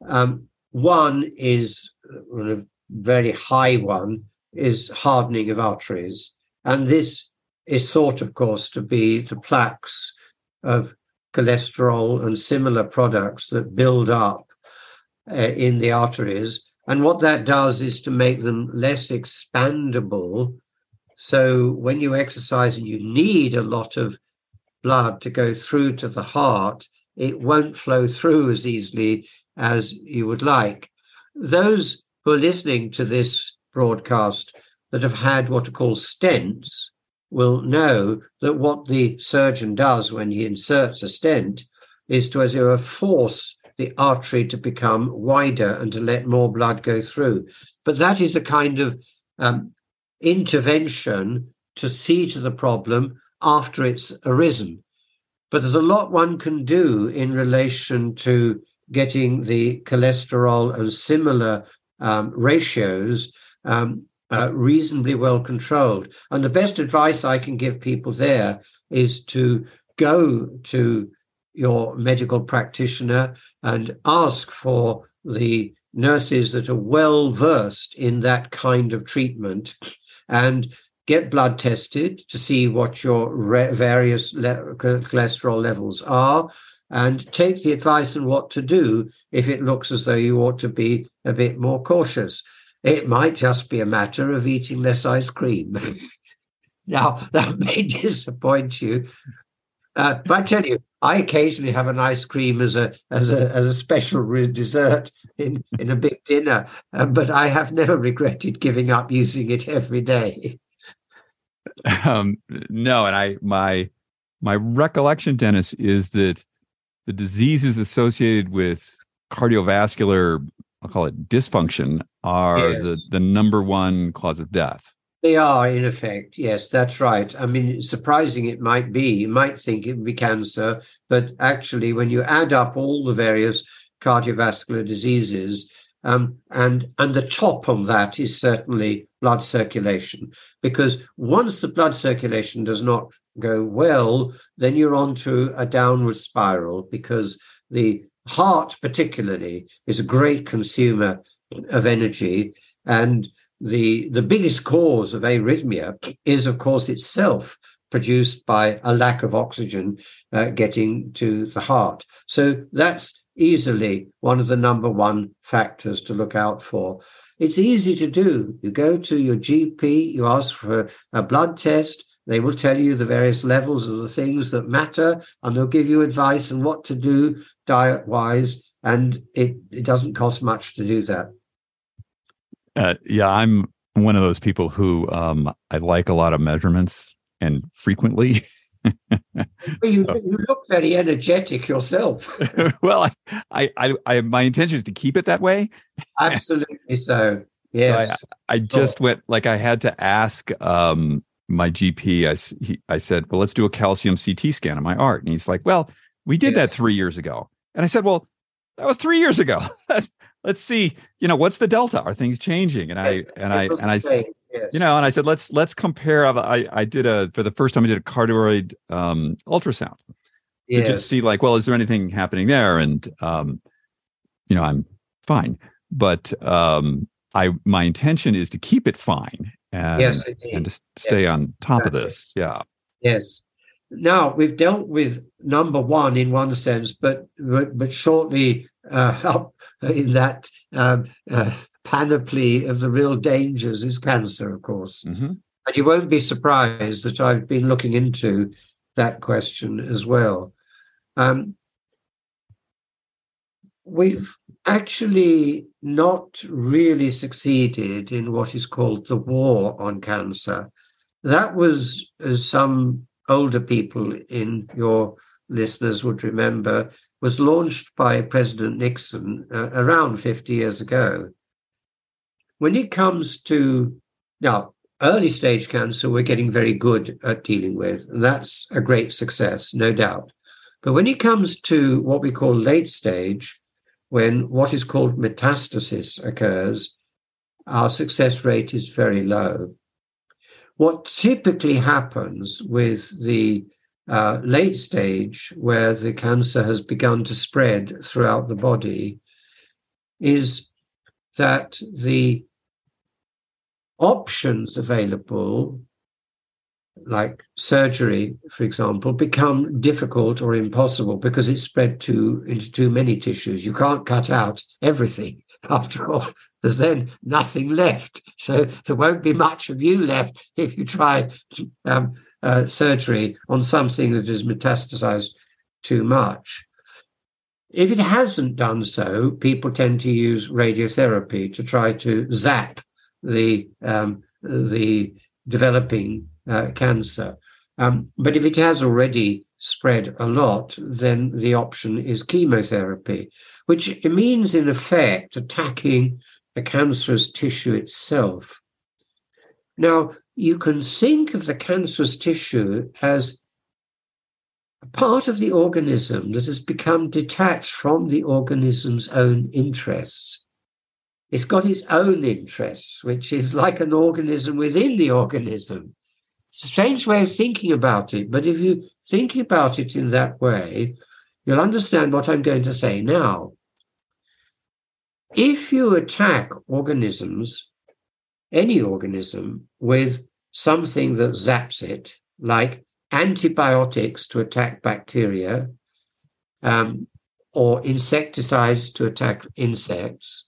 um, one is a very high one is hardening of arteries. And this is thought, of course, to be the plaques of cholesterol and similar products that build up uh, in the arteries. And what that does is to make them less expandable. So when you exercise and you need a lot of blood to go through to the heart, it won't flow through as easily as you would like. Those who are listening to this broadcast that have had what are called stents will know that what the surgeon does when he inserts a stent is to, as it were, force the artery to become wider and to let more blood go through. But that is a kind of um, intervention to see to the problem after it's arisen. But there's a lot one can do in relation to getting the cholesterol and similar um, ratios um, uh, reasonably well controlled. And the best advice I can give people there is to go to your medical practitioner and ask for the nurses that are well versed in that kind of treatment and get blood tested to see what your various le- cholesterol levels are and take the advice on what to do if it looks as though you ought to be a bit more cautious. It might just be a matter of eating less ice cream. now, that may disappoint you. Uh, but I tell you, I occasionally have an ice cream as a as a as a special dessert in in a big dinner, uh, but I have never regretted giving up using it every day. Um, no, and I my my recollection, Denis, is that the diseases associated with cardiovascular, I'll call it dysfunction, are yes. the the number one cause of death. They are, in effect. Yes, that's right. I mean, surprising it might be. You might think it would be cancer, but actually, when you add up all the various cardiovascular diseases, um, and and the top on that is certainly blood circulation, because once the blood circulation does not go well, then you're on to a downward spiral because the heart, particularly, is a great consumer of energy, and the the biggest cause of arrhythmia is, of course, itself produced by a lack of oxygen uh, getting to the heart. So that's easily one of the number one factors to look out for. It's easy to do. You go to your GP, you ask for a blood test, they will tell you the various levels of the things that matter, and they'll give you advice on what to do diet wise. And it, it doesn't cost much to do that. Uh, yeah, I'm one of those people who um, I like a lot of measurements and frequently. you, you, look very energetic yourself. well, I, I, I, my intention is to keep it that way. Absolutely so. Yes. So I, I just went like I had to ask um, my GP. I, he, I said, "Well, let's do a calcium CT scan of my art," and he's like, "Well, we did yes. that three years ago." And I said, "Well, that was three years ago. let's see, you know, what's the delta? Are things changing?" And yes, I and I and I yes. you know, and I said, "Let's let's compare." I I did a for the first time I did a cardioid um, ultrasound to just see like, well, is there anything happening there? And um, you know, I'm fine, but um, I my intention is to keep it fine and yes, and to stay yes. on top exactly. of this. Yeah. Yes. Now we've dealt with number one in one sense, but but, but shortly uh, up in that um, uh, panoply of the real dangers is cancer, of course. Mm-hmm. And you won't be surprised that I've been looking into that question as well. Um, we've actually not really succeeded in what is called the war on cancer. That was, as some older people in your listeners would remember, was launched by President Nixon uh, around 50 years ago. When it comes to now, early stage cancer, we're getting very good at dealing with, and that's a great success, no doubt. But when it comes to what we call late stage, when what is called metastasis occurs, our success rate is very low. What typically happens with the uh, late stage, where the cancer has begun to spread throughout the body, is that the options available like surgery, for example, become difficult or impossible because it's spread too into too many tissues. You can't cut out everything. After all, there's then nothing left. So there won't be much of you left if you try um, uh, surgery on something that is metastasized too much. If it hasn't done so, people tend to use radiotherapy to try to zap the um, the developing uh, cancer. Um, but if it has already spread a lot, then the option is chemotherapy, which means, in effect, attacking the cancerous tissue itself. Now, you can think of the cancerous tissue as a part of the organism that has become detached from the organism's own interests. It's got its own interests, which is like an organism within the organism. Strange way of thinking about it, but if you think about it in that way, you'll understand what I'm going to say now. If you attack organisms, any organism, with something that zaps it, like antibiotics to attack bacteria, um, or insecticides to attack insects,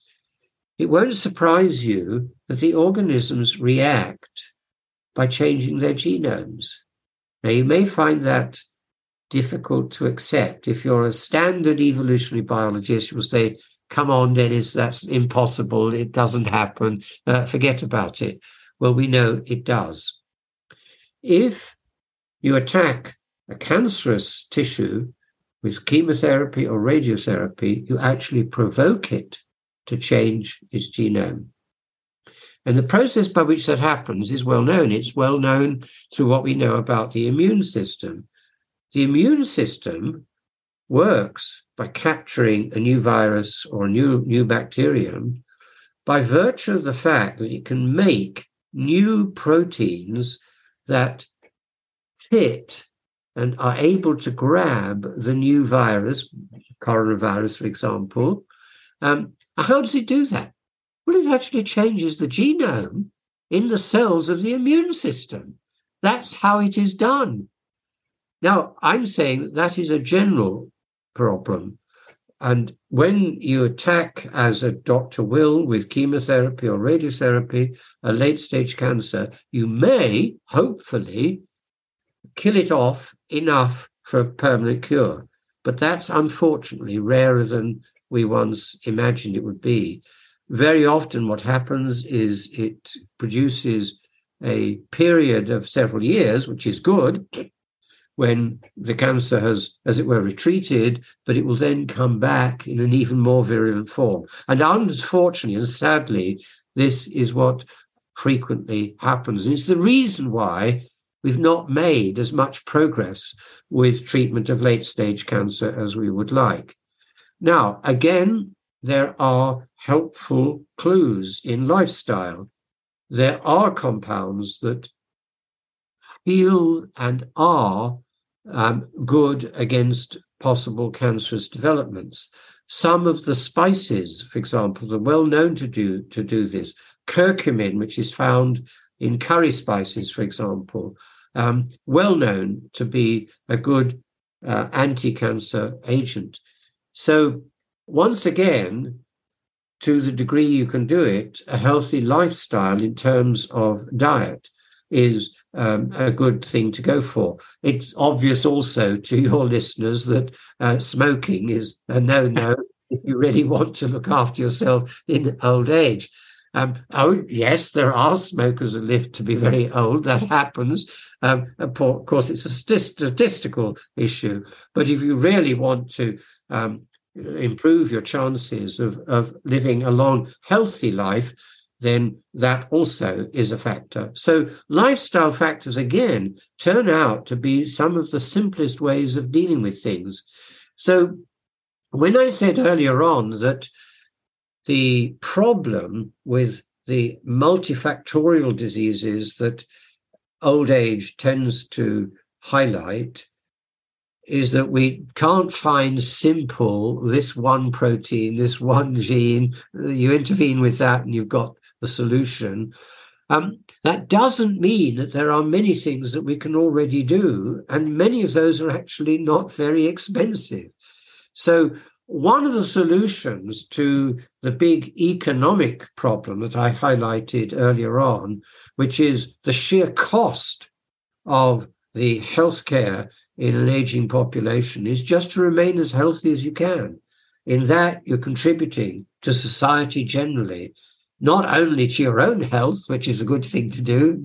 it won't surprise you that the organisms react by changing their genomes. Now, you may find that difficult to accept. If you're a standard evolutionary biologist, you will say, come on, Denis, that's impossible. It doesn't happen. Uh, forget about it. Well, we know it does. If you attack a cancerous tissue with chemotherapy or radiotherapy, you actually provoke it to change its genome. And the process by which that happens is well known. It's well known through what we know about the immune system. The immune system works by capturing a new virus or a new, new bacterium by virtue of the fact that it can make new proteins that fit and are able to grab the new virus, coronavirus, for example. Um, how does it do that? Well, it actually changes the genome in the cells of the immune system. That's how it is done. Now, I'm saying that that is a general problem. And when you attack, as a doctor will, with chemotherapy or radiotherapy, a late stage cancer, you may, hopefully, kill it off enough for a permanent cure. But that's unfortunately rarer than we once imagined it would be. Very often, what happens is it produces a period of several years, which is good, when the cancer has, as it were, retreated, but it will then come back in an even more virulent form. And unfortunately and sadly, this is what frequently happens. And it's the reason why we've not made as much progress with treatment of late stage cancer as we would like. Now, again, there are helpful clues in lifestyle. There are compounds that feel and are um, good against possible cancerous developments. Some of the spices, for example, are well known to do to do this. Curcumin, which is found in curry spices, for example, um, well known to be a good uh, anti-cancer agent. So once again, to the degree you can do it, a healthy lifestyle in terms of diet is um, a good thing to go for. It's obvious also to your listeners that uh, smoking is a no no if you really want to look after yourself in old age. Um, oh, yes, there are smokers that live to be very old. That happens. Um, of course, it's a statistical issue. But if you really want to um, improve your chances of, of living a long, healthy life, then that also is a factor. So, lifestyle factors, again, turn out to be some of the simplest ways of dealing with things. So, when I said earlier on that the problem with the multifactorial diseases that old age tends to highlight is that we can't find simple this one protein, this one gene. You intervene with that, and you've got the solution. Um, that doesn't mean that there are many things that we can already do, and many of those are actually not very expensive. So, one of the solutions to the big economic problem that I highlighted earlier on, which is the sheer cost of the healthcare in an aging population, is just to remain as healthy as you can. In that, you're contributing to society generally not only to your own health, which is a good thing to do,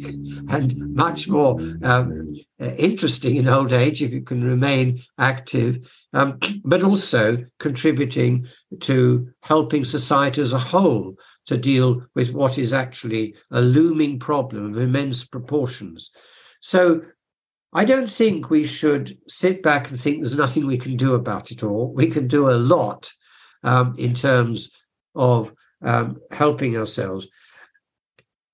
and much more um, interesting in old age if you can remain active, um, but also contributing to helping society as a whole to deal with what is actually a looming problem of immense proportions. So I don't think we should sit back and think there's nothing we can do about it all. We can do a lot um, in terms of um, helping ourselves.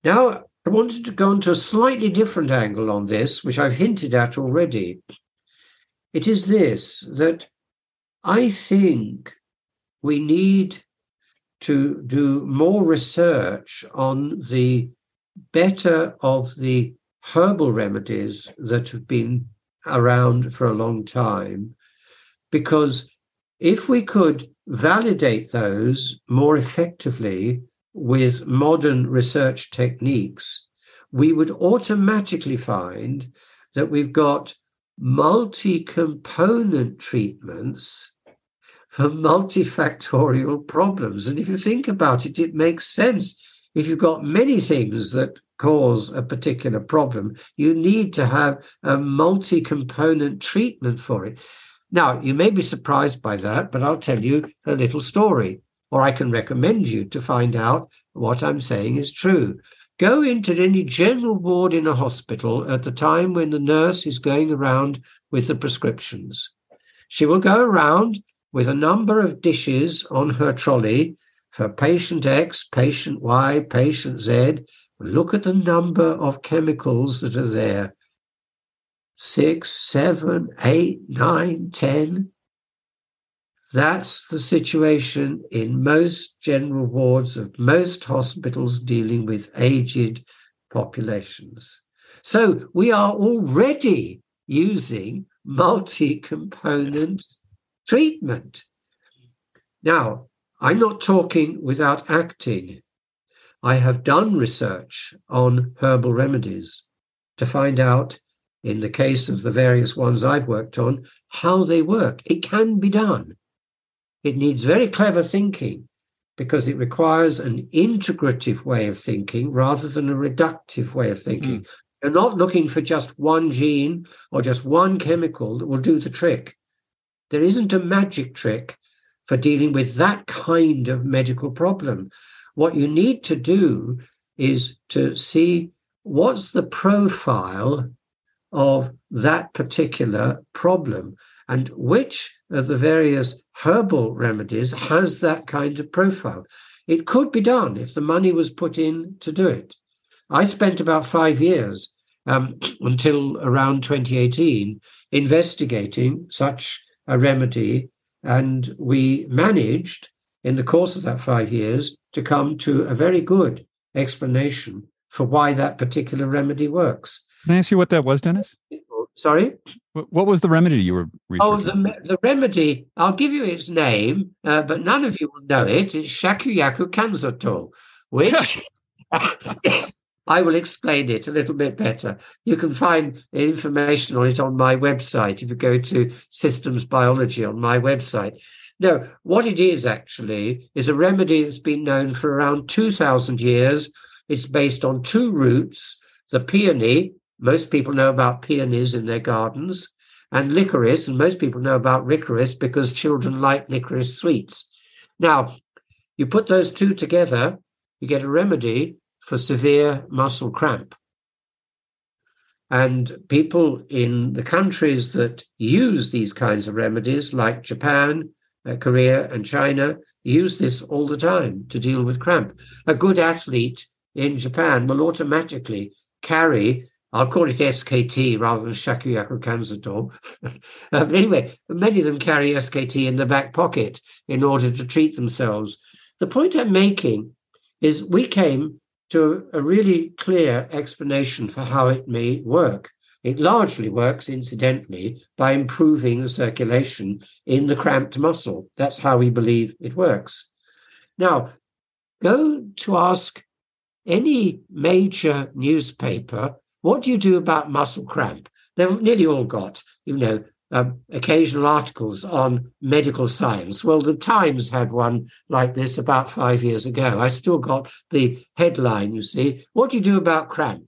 Now, I wanted to go into a slightly different angle on this, which I've hinted at already. It is this that I think we need to do more research on the better of the herbal remedies that have been around for a long time. Because if we could validate those more effectively with modern research techniques, we would automatically find that we've got multi component treatments for multifactorial problems. And if you think about it, it makes sense. If you've got many things that cause a particular problem, you need to have a multi component treatment for it. Now, you may be surprised by that, but I'll tell you a little story, or I can recommend you to find out what I'm saying is true. Go into any general ward in a hospital at the time when the nurse is going around with the prescriptions. She will go around with a number of dishes on her trolley for patient X, patient Y, patient Z. Look at the number of chemicals that are there six, seven, eight, nine, ten. That's the situation in most general wards of most hospitals dealing with aged populations. So we are already using multi component treatment. Now, I'm not talking without acting. I have done research on herbal remedies to find out, in the case of the various ones I've worked on, how they work. It can be done. It needs very clever thinking because it requires an integrative way of thinking rather than a reductive way of thinking. Mm. You're not looking for just one gene or just one chemical that will do the trick. There isn't a magic trick for dealing with that kind of medical problem. What you need to do is to see what's the profile of that particular problem and which of the various herbal remedies has that kind of profile. It could be done if the money was put in to do it. I spent about five years um, until around 2018 investigating such a remedy, and we managed in the course of that five years to come to a very good explanation for why that particular remedy works. Can I ask you what that was, Denis? Sorry? What was the remedy you were Oh, the, the remedy, I'll give you its name, uh, but none of you will know it. It's Shakuyaku Kanzoto, which I will explain it a little bit better. You can find information on it on my website if you go to systems biology on my website. No, what it is actually is a remedy that's been known for around 2,000 years. It's based on two roots the peony, most people know about peonies in their gardens, and licorice, and most people know about licorice because children like licorice sweets. Now, you put those two together, you get a remedy for severe muscle cramp. And people in the countries that use these kinds of remedies, like Japan, uh, Korea, and China, use this all the time to deal with cramp. A good athlete in Japan will automatically carry I'll call it SKT rather than Shakuyaku Kanzato. um, anyway, many of them carry SKT in the back pocket in order to treat themselves. The point I'm making is we came to a really clear explanation for how it may work. It largely works, incidentally, by improving the circulation in the cramped muscle. That's how we believe it works. Now, go to ask any major newspaper what do you do about muscle cramp? They've nearly all got, you know, um, occasional articles on medical science. Well, the Times had one like this about five years ago. I still got the headline, you see. What do you do about cramp?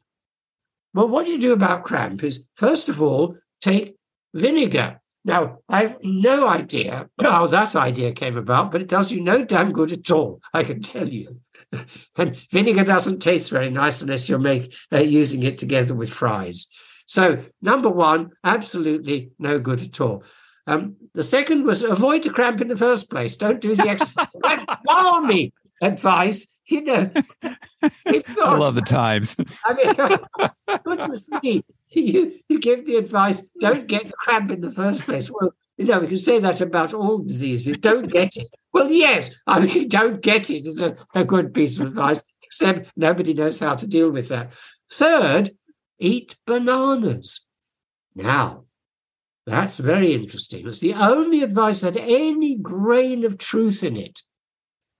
Well, what you do about cramp is, first of all, take vinegar. Now, I've no idea how that idea came about, but it does you no damn good at all, I can tell you. and vinegar doesn't taste very nice unless you're make, uh, using it together with fries. So, number one, absolutely no good at all. Um, the second was avoid the cramp in the first place. Don't do the exercise. That's balmy advice. You know, I love the times. I mean, goodness me, you, you give the advice, don't get the cramp in the first place. Well, you know, we can say that about all diseases. Don't get it. Well, yes, I mean, don't get it is a, a good piece of advice, except nobody knows how to deal with that. Third, eat bananas. Now, that's very interesting. It's the only advice that had any grain of truth in it.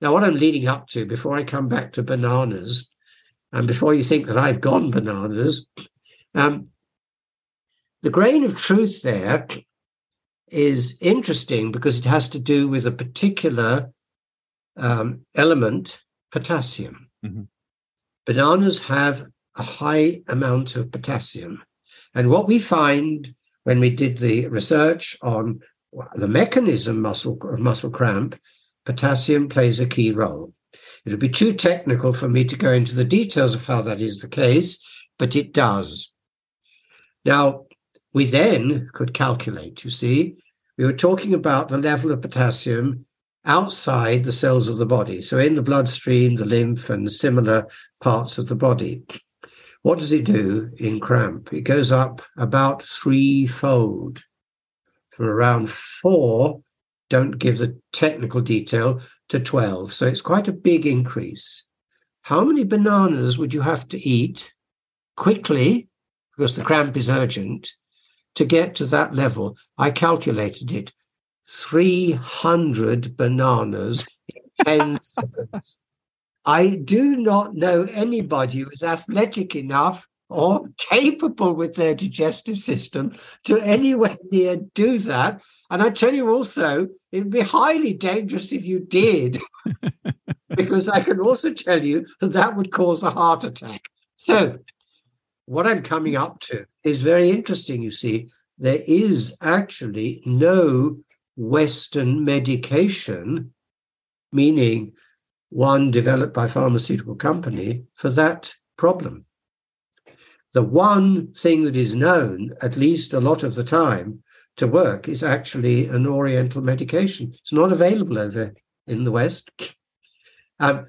Now, what I'm leading up to before I come back to bananas, and before you think that I've gone bananas, um, the grain of truth there is interesting because it has to do with a particular um, element, potassium. Mm-hmm. Bananas have a high amount of potassium. And what we find when we did the research on the mechanism muscle, of muscle cramp, potassium plays a key role. It would be too technical for me to go into the details of how that is the case, but it does. Now, we then could calculate, you see, we were talking about the level of potassium outside the cells of the body. So in the bloodstream, the lymph, and similar parts of the body. What does it do in cramp? It goes up about threefold from around four, don't give the technical detail, to 12. So it's quite a big increase. How many bananas would you have to eat quickly, because the cramp is urgent, to get to that level. I calculated it 300 bananas in 10 seconds. I do not know anybody who is athletic enough or capable with their digestive system to anywhere near do that. And I tell you also, it would be highly dangerous if you did, because I can also tell you that that would cause a heart attack. So what I'm coming up to is very interesting, you see. There is actually no Western medication, meaning one developed by pharmaceutical company for that problem. The one thing that is known, at least a lot of the time, to work is actually an Oriental medication. It's not available over in the West. Um,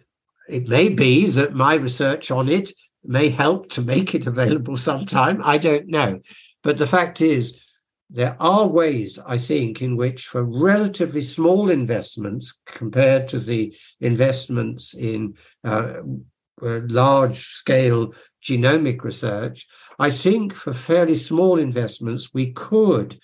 it may be that my research on it may help to make it available sometime. I don't know. But the fact is, there are ways, I think, in which for relatively small investments compared to the investments in uh, uh, large scale genomic research, I think for fairly small investments, we could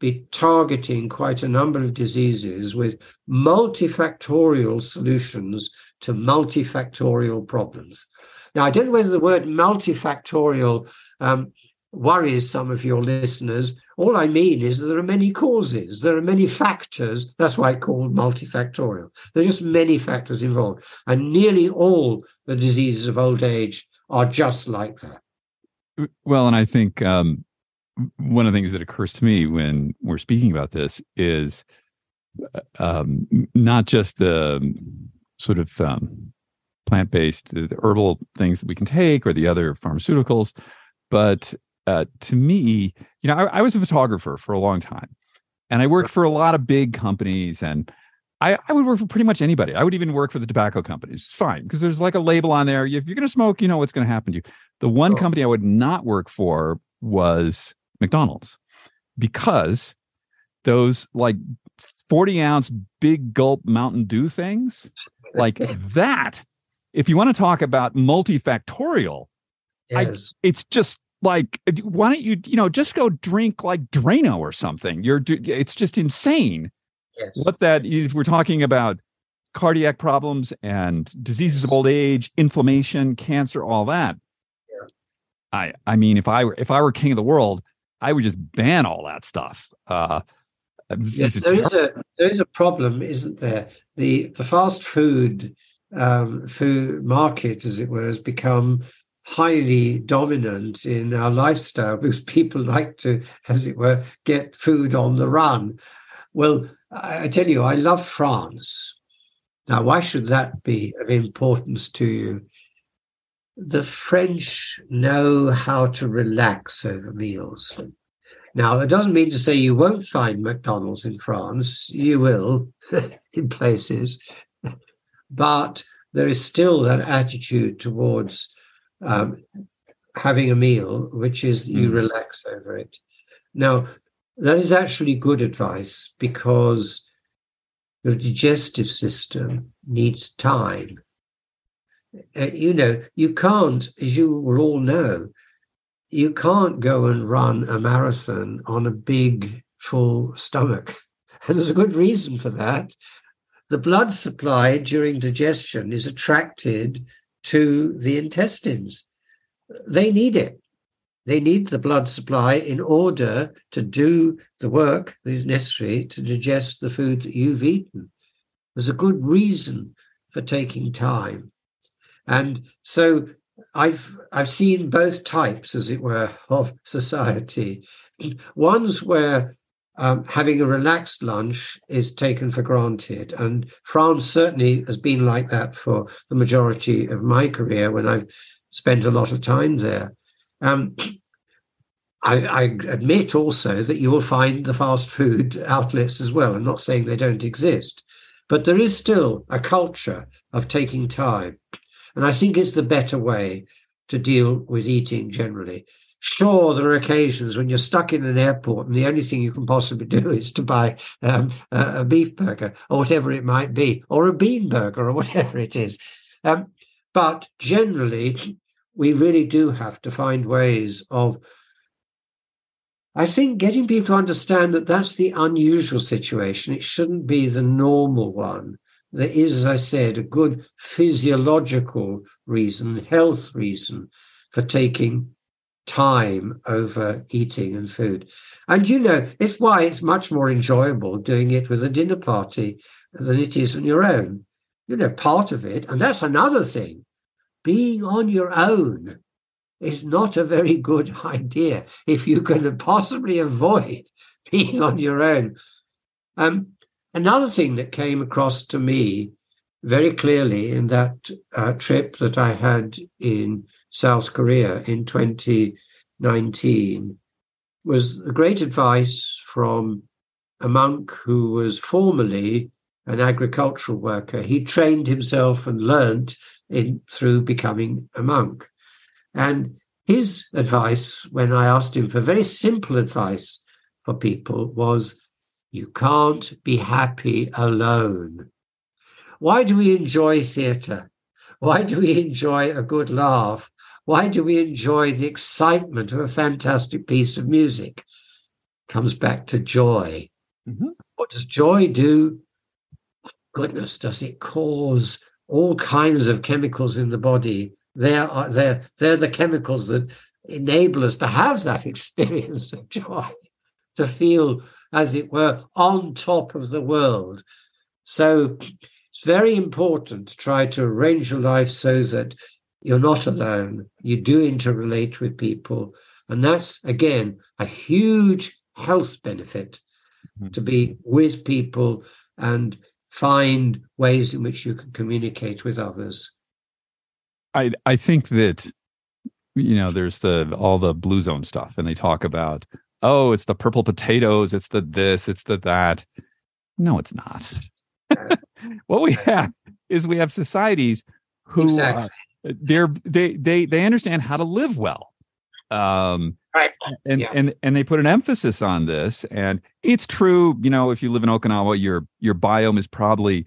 be targeting quite a number of diseases with multifactorial solutions to multifactorial problems. Now, I don't know whether the word multifactorial um, worries some of your listeners. All I mean is that there are many causes, there are many factors. That's why I call multifactorial. There are just many factors involved. And nearly all the diseases of old age are just like that. Well, and I think um, one of the things that occurs to me when we're speaking about this is uh, um, not just the sort of um, plant based, the herbal things that we can take or the other pharmaceuticals. But uh, to me, you know, I, I, was a photographer for a long time and I worked for a lot of big companies and I, I would work for pretty much anybody. I would even work for the tobacco companies. It's fine because there's like a label on there. If you're going to smoke, you know what's going to happen to you. The one company I would not work for was McDonald's because those like 40 ounce big gulp Mountain Dew things, like that if you want to talk about multifactorial, yes. I, it's just like uh, why don't you you know just go drink like Drano or something? You're it's just insane. Yes. What that if we're talking about cardiac problems and diseases of old age, inflammation, cancer, all that. Yeah. I I mean, if I were if I were king of the world, I would just ban all that stuff. Uh, yes, there is, a, there is a problem, isn't there? The the fast food um, food market, as it were, has become highly dominant in our lifestyle because people like to, as it were, get food on the run. Well, I tell you, I love France. Now, why should that be of importance to you? The French know how to relax over meals. Now, it doesn't mean to say you won't find McDonald's in France. You will in places but there is still that attitude towards um, having a meal, which is you mm. relax over it. Now, that is actually good advice because your digestive system needs time. Uh, you know, you can't, as you will all know, you can't go and run a marathon on a big, full stomach. And there's a good reason for that. The blood supply during digestion is attracted to the intestines. They need it. They need the blood supply in order to do the work that is necessary to digest the food that you've eaten. There's a good reason for taking time. And so I've I've seen both types, as it were, of society. Ones where um, having a relaxed lunch is taken for granted, and France certainly has been like that for the majority of my career when I've spent a lot of time there. Um, I, I, admit also that you will find the fast food outlets as well. I'm not saying they don't exist, but there is still a culture of taking time. And I think it's the better way to deal with eating generally. Sure, there are occasions when you're stuck in an airport and the only thing you can possibly do is to buy um, a, beef burger or whatever it might be, or a bean burger or whatever it is. Um, but generally, we really do have to find ways of I think getting people to understand that that's the unusual situation. It shouldn't be the normal one there is, as I said, a good physiological reason, health reason for taking time over eating and food. And you know, it's why it's much more enjoyable doing it with a dinner party than it is on your own. You know, part of it, and that's another thing, being on your own is not a very good idea if you can possibly avoid being on your own. Um, Another thing that came across to me very clearly in that uh, trip that I had in South Korea in 2019 was a great advice from a monk who was formerly an agricultural worker. He trained himself and learnt in through becoming a monk. And his advice, when I asked him for very simple advice for people, was you can't be happy alone. Why do we enjoy theatre? Why do we enjoy a good laugh? Why do we enjoy the excitement of a fantastic piece of music? Comes back to joy. Mm-hmm. What does joy do? Goodness, does it cause all kinds of chemicals in the body? They're, they're, they're the chemicals that enable us to have that experience of joy, to feel as it were, on top of the world. So it's very important to try to arrange your life so that you're not alone. You do interrelate with people. And that's, again, a huge health benefit mm-hmm. to be with people and find ways in which you can communicate with others. I I think that you know there's the all the blue zone stuff and they talk about oh, it's the purple potatoes, it's the this, it's the that. No, it's not. what we have is we have societies who exactly. uh, they're they they they understand how to live well. Um right. and yeah. and and they put an emphasis on this and it's true, you know, if you live in Okinawa, your your biome is probably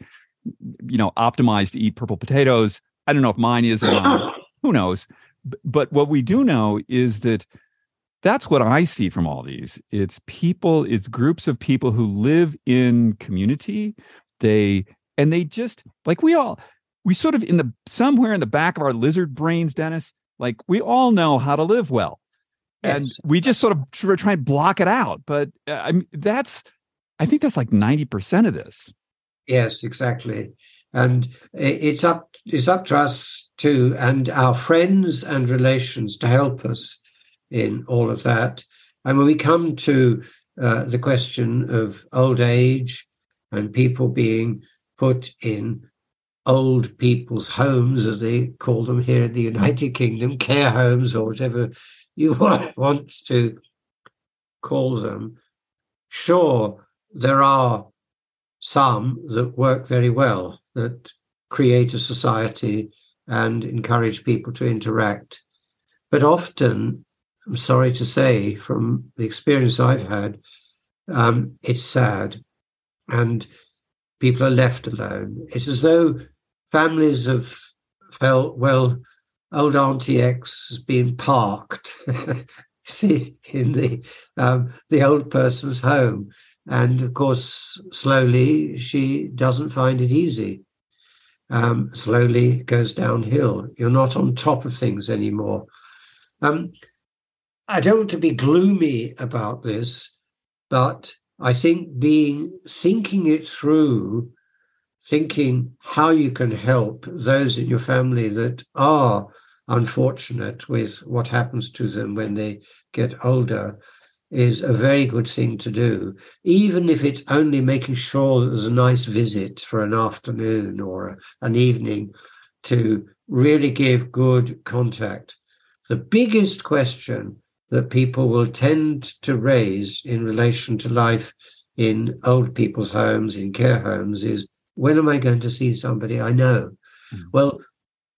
you know optimized to eat purple potatoes. I don't know if mine is or not. Who knows? But what we do know is that that's what I see from all these. It's people, it's groups of people who live in community. They and they just like we all we sort of in the somewhere in the back of our lizard brains, Denis, like we all know how to live well. Yes. And we just sort of try, try and block it out. But uh, I mean, that's I think that's like 90% of this. Yes, exactly. And it's up it's up to us to, and our friends and relations to help us in all of that. And when we come to uh, the question of old age and people being put in old people's homes, as they call them here in the United Kingdom, care homes or whatever you want to call them, sure, there are some that work very well, that create a society and encourage people to interact. But often I'm sorry to say, from the experience I've had, um, it's sad. And people are left alone. It's as though families have felt, well, old Auntie X has been parked, see, in the um, the old person's home. And of course, slowly she doesn't find it easy. Um, slowly goes downhill. You're not on top of things anymore. Um, I don't want to be gloomy about this, but I think being thinking it through, thinking how you can help those in your family that are unfortunate with what happens to them when they get older is a very good thing to do, even if it's only making sure that there's a nice visit for an afternoon or an evening to really give good contact. The biggest question that people will tend to raise in relation to life in old people's homes, in care homes, is when am I going to see somebody I know? Mm. Well,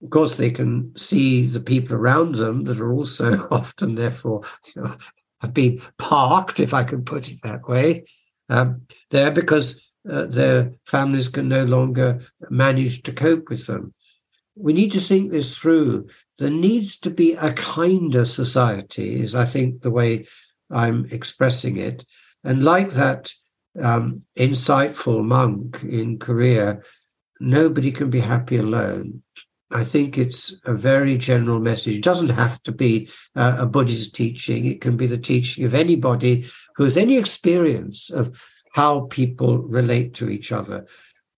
of course, they can see the people around them that are also often, therefore, you know, have been parked, if I can put it that way, um, there because uh, their families can no longer manage to cope with them. We need to think this through. There needs to be a kinder society, is I think the way I'm expressing it. And like that um, insightful monk in Korea, nobody can be happy alone. I think it's a very general message. It doesn't have to be uh, a Buddhist teaching. It can be the teaching of anybody who has any experience of how people relate to each other.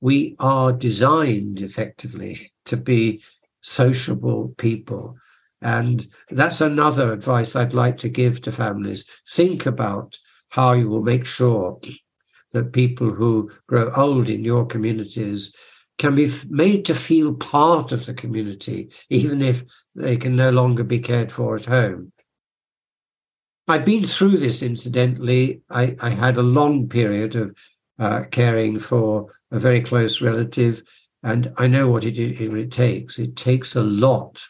We are designed effectively to be sociable people. And that's another advice I'd like to give to families. Think about how you will make sure that people who grow old in your communities can be made to feel part of the community, even if they can no longer be cared for at home. I've been through this, incidentally. I, I had a long period of uh, caring for a very close relative, and I know what it, it, it takes. It takes a lot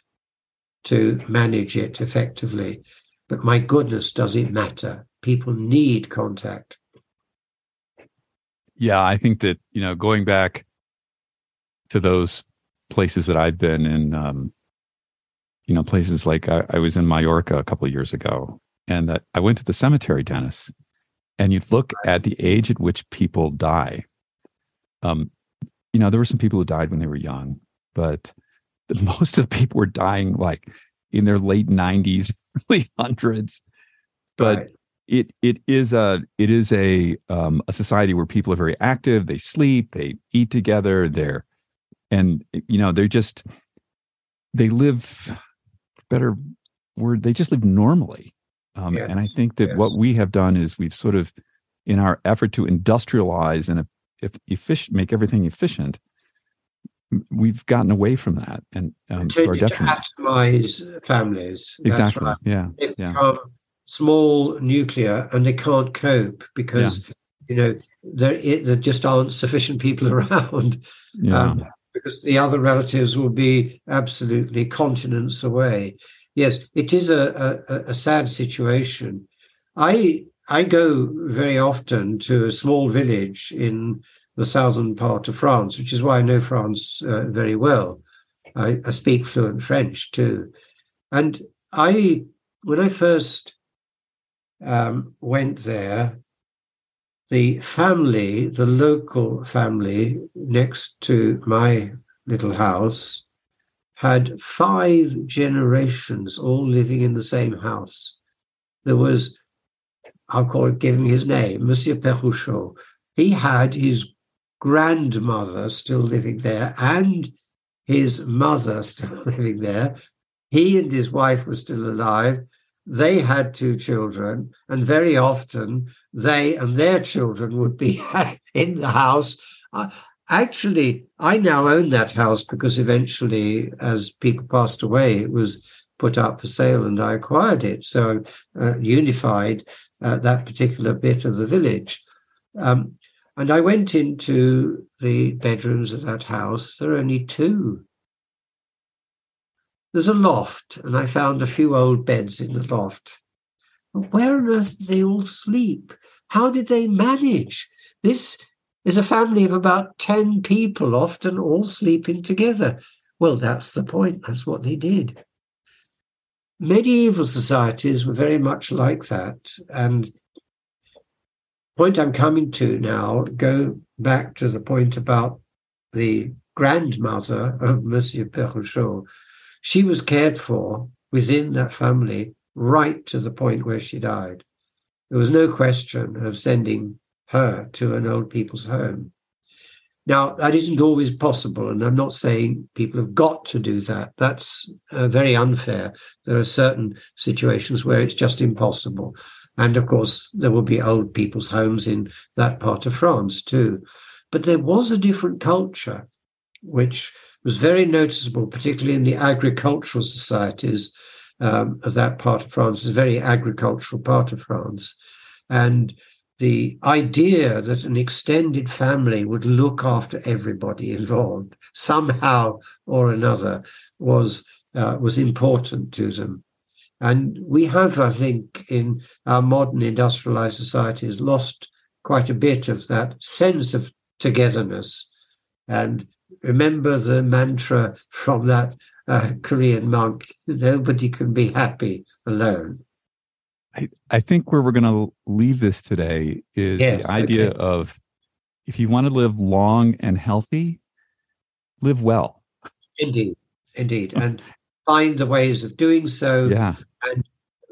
to manage it effectively. But my goodness, does it matter? People need contact. Yeah, I think that, you know, going back to those places that I've been in, um, you know, places like I, I was in Mallorca a couple of years ago, and that I went to the cemetery, Denis, and you look at the age at which people die. Um, you know, there were some people who died when they were young, but the, most of the people were dying like in their late 90s, early hundreds. But right. it it is a it is a um, a society where people are very active. They sleep, they eat together, they're and you know they're just they live better word they just live normally um, yes. and i think that yes. what we have done is we've sort of in our effort to industrialize and if efficient make everything efficient we've gotten away from that and um, to, to atomize families exactly right. yeah they yeah. become small nuclear and they can't cope because yeah. you know there, it, there just aren't sufficient people around yeah. Um, because the other relatives will be absolutely continents away. Yes, it is a, a, a sad situation. I I go very often to a small village in the southern part of France, which is why I know France uh, very well. I, I, speak fluent French too, and I when I first um, went there, the family, the local family next to my little house, had five generations all living in the same house. There was, I'll call it, giving his name, Monsieur Perruchot. He had his grandmother still living there and his mother still living there. He and his wife were still alive they had two children, and very often they and their children would be in the house. Actually, I now own that house because eventually, as people passed away, it was put up for sale and I acquired it. So, uh, unified uh, that particular bit of the village. Um, and I went into the bedrooms of that house. There are only two there's a loft, and I found a few old beds in the loft. where on earth did they all sleep? How did they manage? This is a family of about 10 people, often all sleeping together. Well, that's the point. That's what they did. Medieval societies were very much like that. And point I'm coming to now go back to the point about the grandmother of Monsieur Perruchot. She was cared for within that family right to the point where she died. There was no question of sending her to an old people's home. Now, that isn't always possible, and I'm not saying people have got to do that. That's uh, very unfair. There are certain situations where it's just impossible. And of course, there will be old people's homes in that part of France too. But there was a different culture, which was very noticeable, particularly in the agricultural societies um, of that part of France. A very agricultural part of France. And the idea that an extended family would look after everybody involved somehow or another was uh, was important to them. And we have, I think, in our modern industrialized societies, lost quite a bit of that sense of togetherness. And remember the mantra from that uh, Korean monk nobody can be happy alone. I, I think where we're going to leave this today is yes, the idea okay. of if you want to live long and healthy, live well. Indeed, indeed. And find the ways of doing so. Yeah. And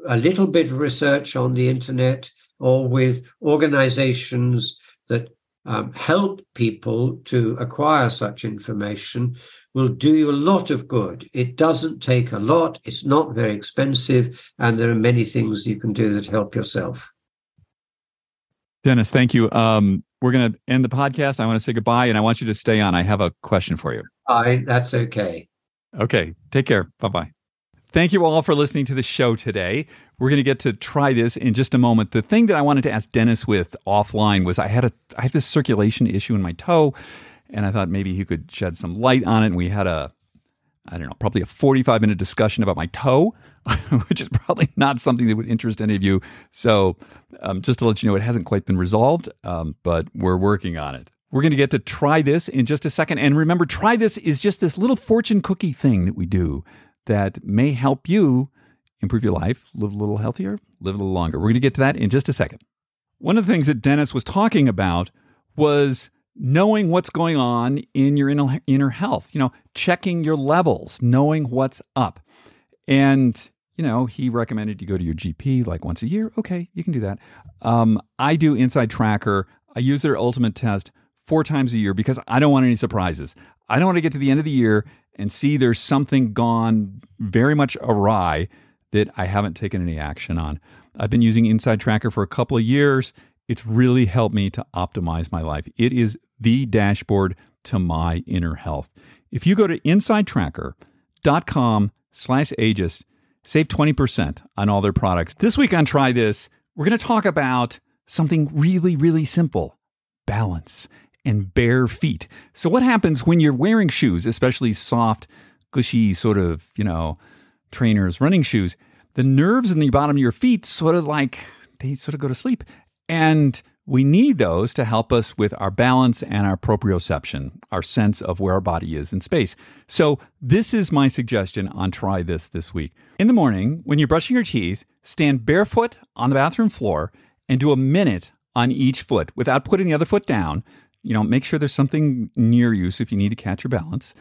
a little bit of research on the internet or with organizations that um, help people to acquire such information will do you a lot of good. It doesn't take a lot, it's not very expensive, and there are many things you can do that help yourself. Denis, thank you. Um, we're going to end the podcast. I want to say goodbye, and I want you to stay on. I have a question for you. I, that's okay. Okay. Take care. Bye bye. Thank you all for listening to the show today. We're going to get to try this in just a moment. The thing that I wanted to ask Denis with offline was I had a I have this circulation issue in my toe and I thought maybe he could shed some light on it. And we had a, I don't know, probably a 45 minute discussion about my toe, which is probably not something that would interest any of you. So, um, just to let you know, it hasn't quite been resolved, um, but we're working on it. We're going to get to try this in just a second. And remember, try this is just this little fortune cookie thing that we do that may help you improve your life, live a little healthier, live a little longer. We're going to get to that in just a second. One of the things that Denis was talking about was knowing what's going on in your inner, inner health, you know, checking your levels, knowing what's up. And, you know, he recommended you go to your GP like once a year. Okay, you can do that. Um, I do InsideTracker. I use their ultimate test four times a year because I don't want any surprises. I don't want to get to the end of the year and see there's something gone very much awry that I haven't taken any action on. I've been using InsideTracker for a couple of years. It's really helped me to optimize my life. It is the dashboard to my inner health. If you go to insidetracker.com slash Ageist, save 20% on all their products. This week on Try This, we're going to talk about something really, really simple balance and bare feet. So, what happens when you're wearing shoes, especially soft, gushy, sort of, you know, trainers, running shoes? The nerves in the bottom of your feet sort of like they sort of go to sleep. And we need those to help us with our balance and our proprioception, our sense of where our body is in space. So, this is my suggestion on try this this week. In the morning, when you're brushing your teeth, stand barefoot on the bathroom floor and do a minute on each foot without putting the other foot down. You know, make sure there's something near you so if you need to catch your balance.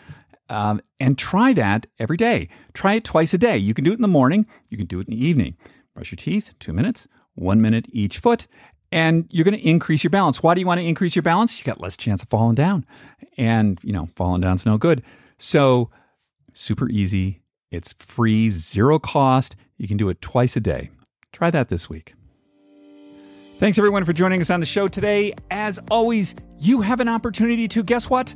Um, and try that every day. Try it twice a day. You can do it in the morning, you can do it in the evening. Brush your teeth, two minutes, one minute each foot, and you're going to increase your balance. Why do you want to increase your balance? You got less chance of falling down. And, you know, falling down's no good. So, super easy. It's free, zero cost. You can do it twice a day. Try that this week. Thanks everyone for joining us on the show today. As always, you have an opportunity to guess what?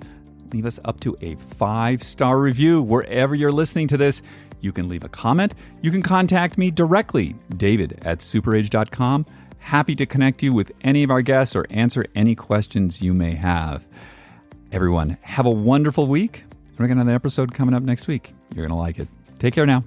Leave us up to a five star review wherever you're listening to this. You can leave a comment. You can contact me directly, david at superage.com. Happy to connect you with any of our guests or answer any questions you may have. Everyone, have a wonderful week. We're going to have an episode coming up next week. You're going to like it. Take care now.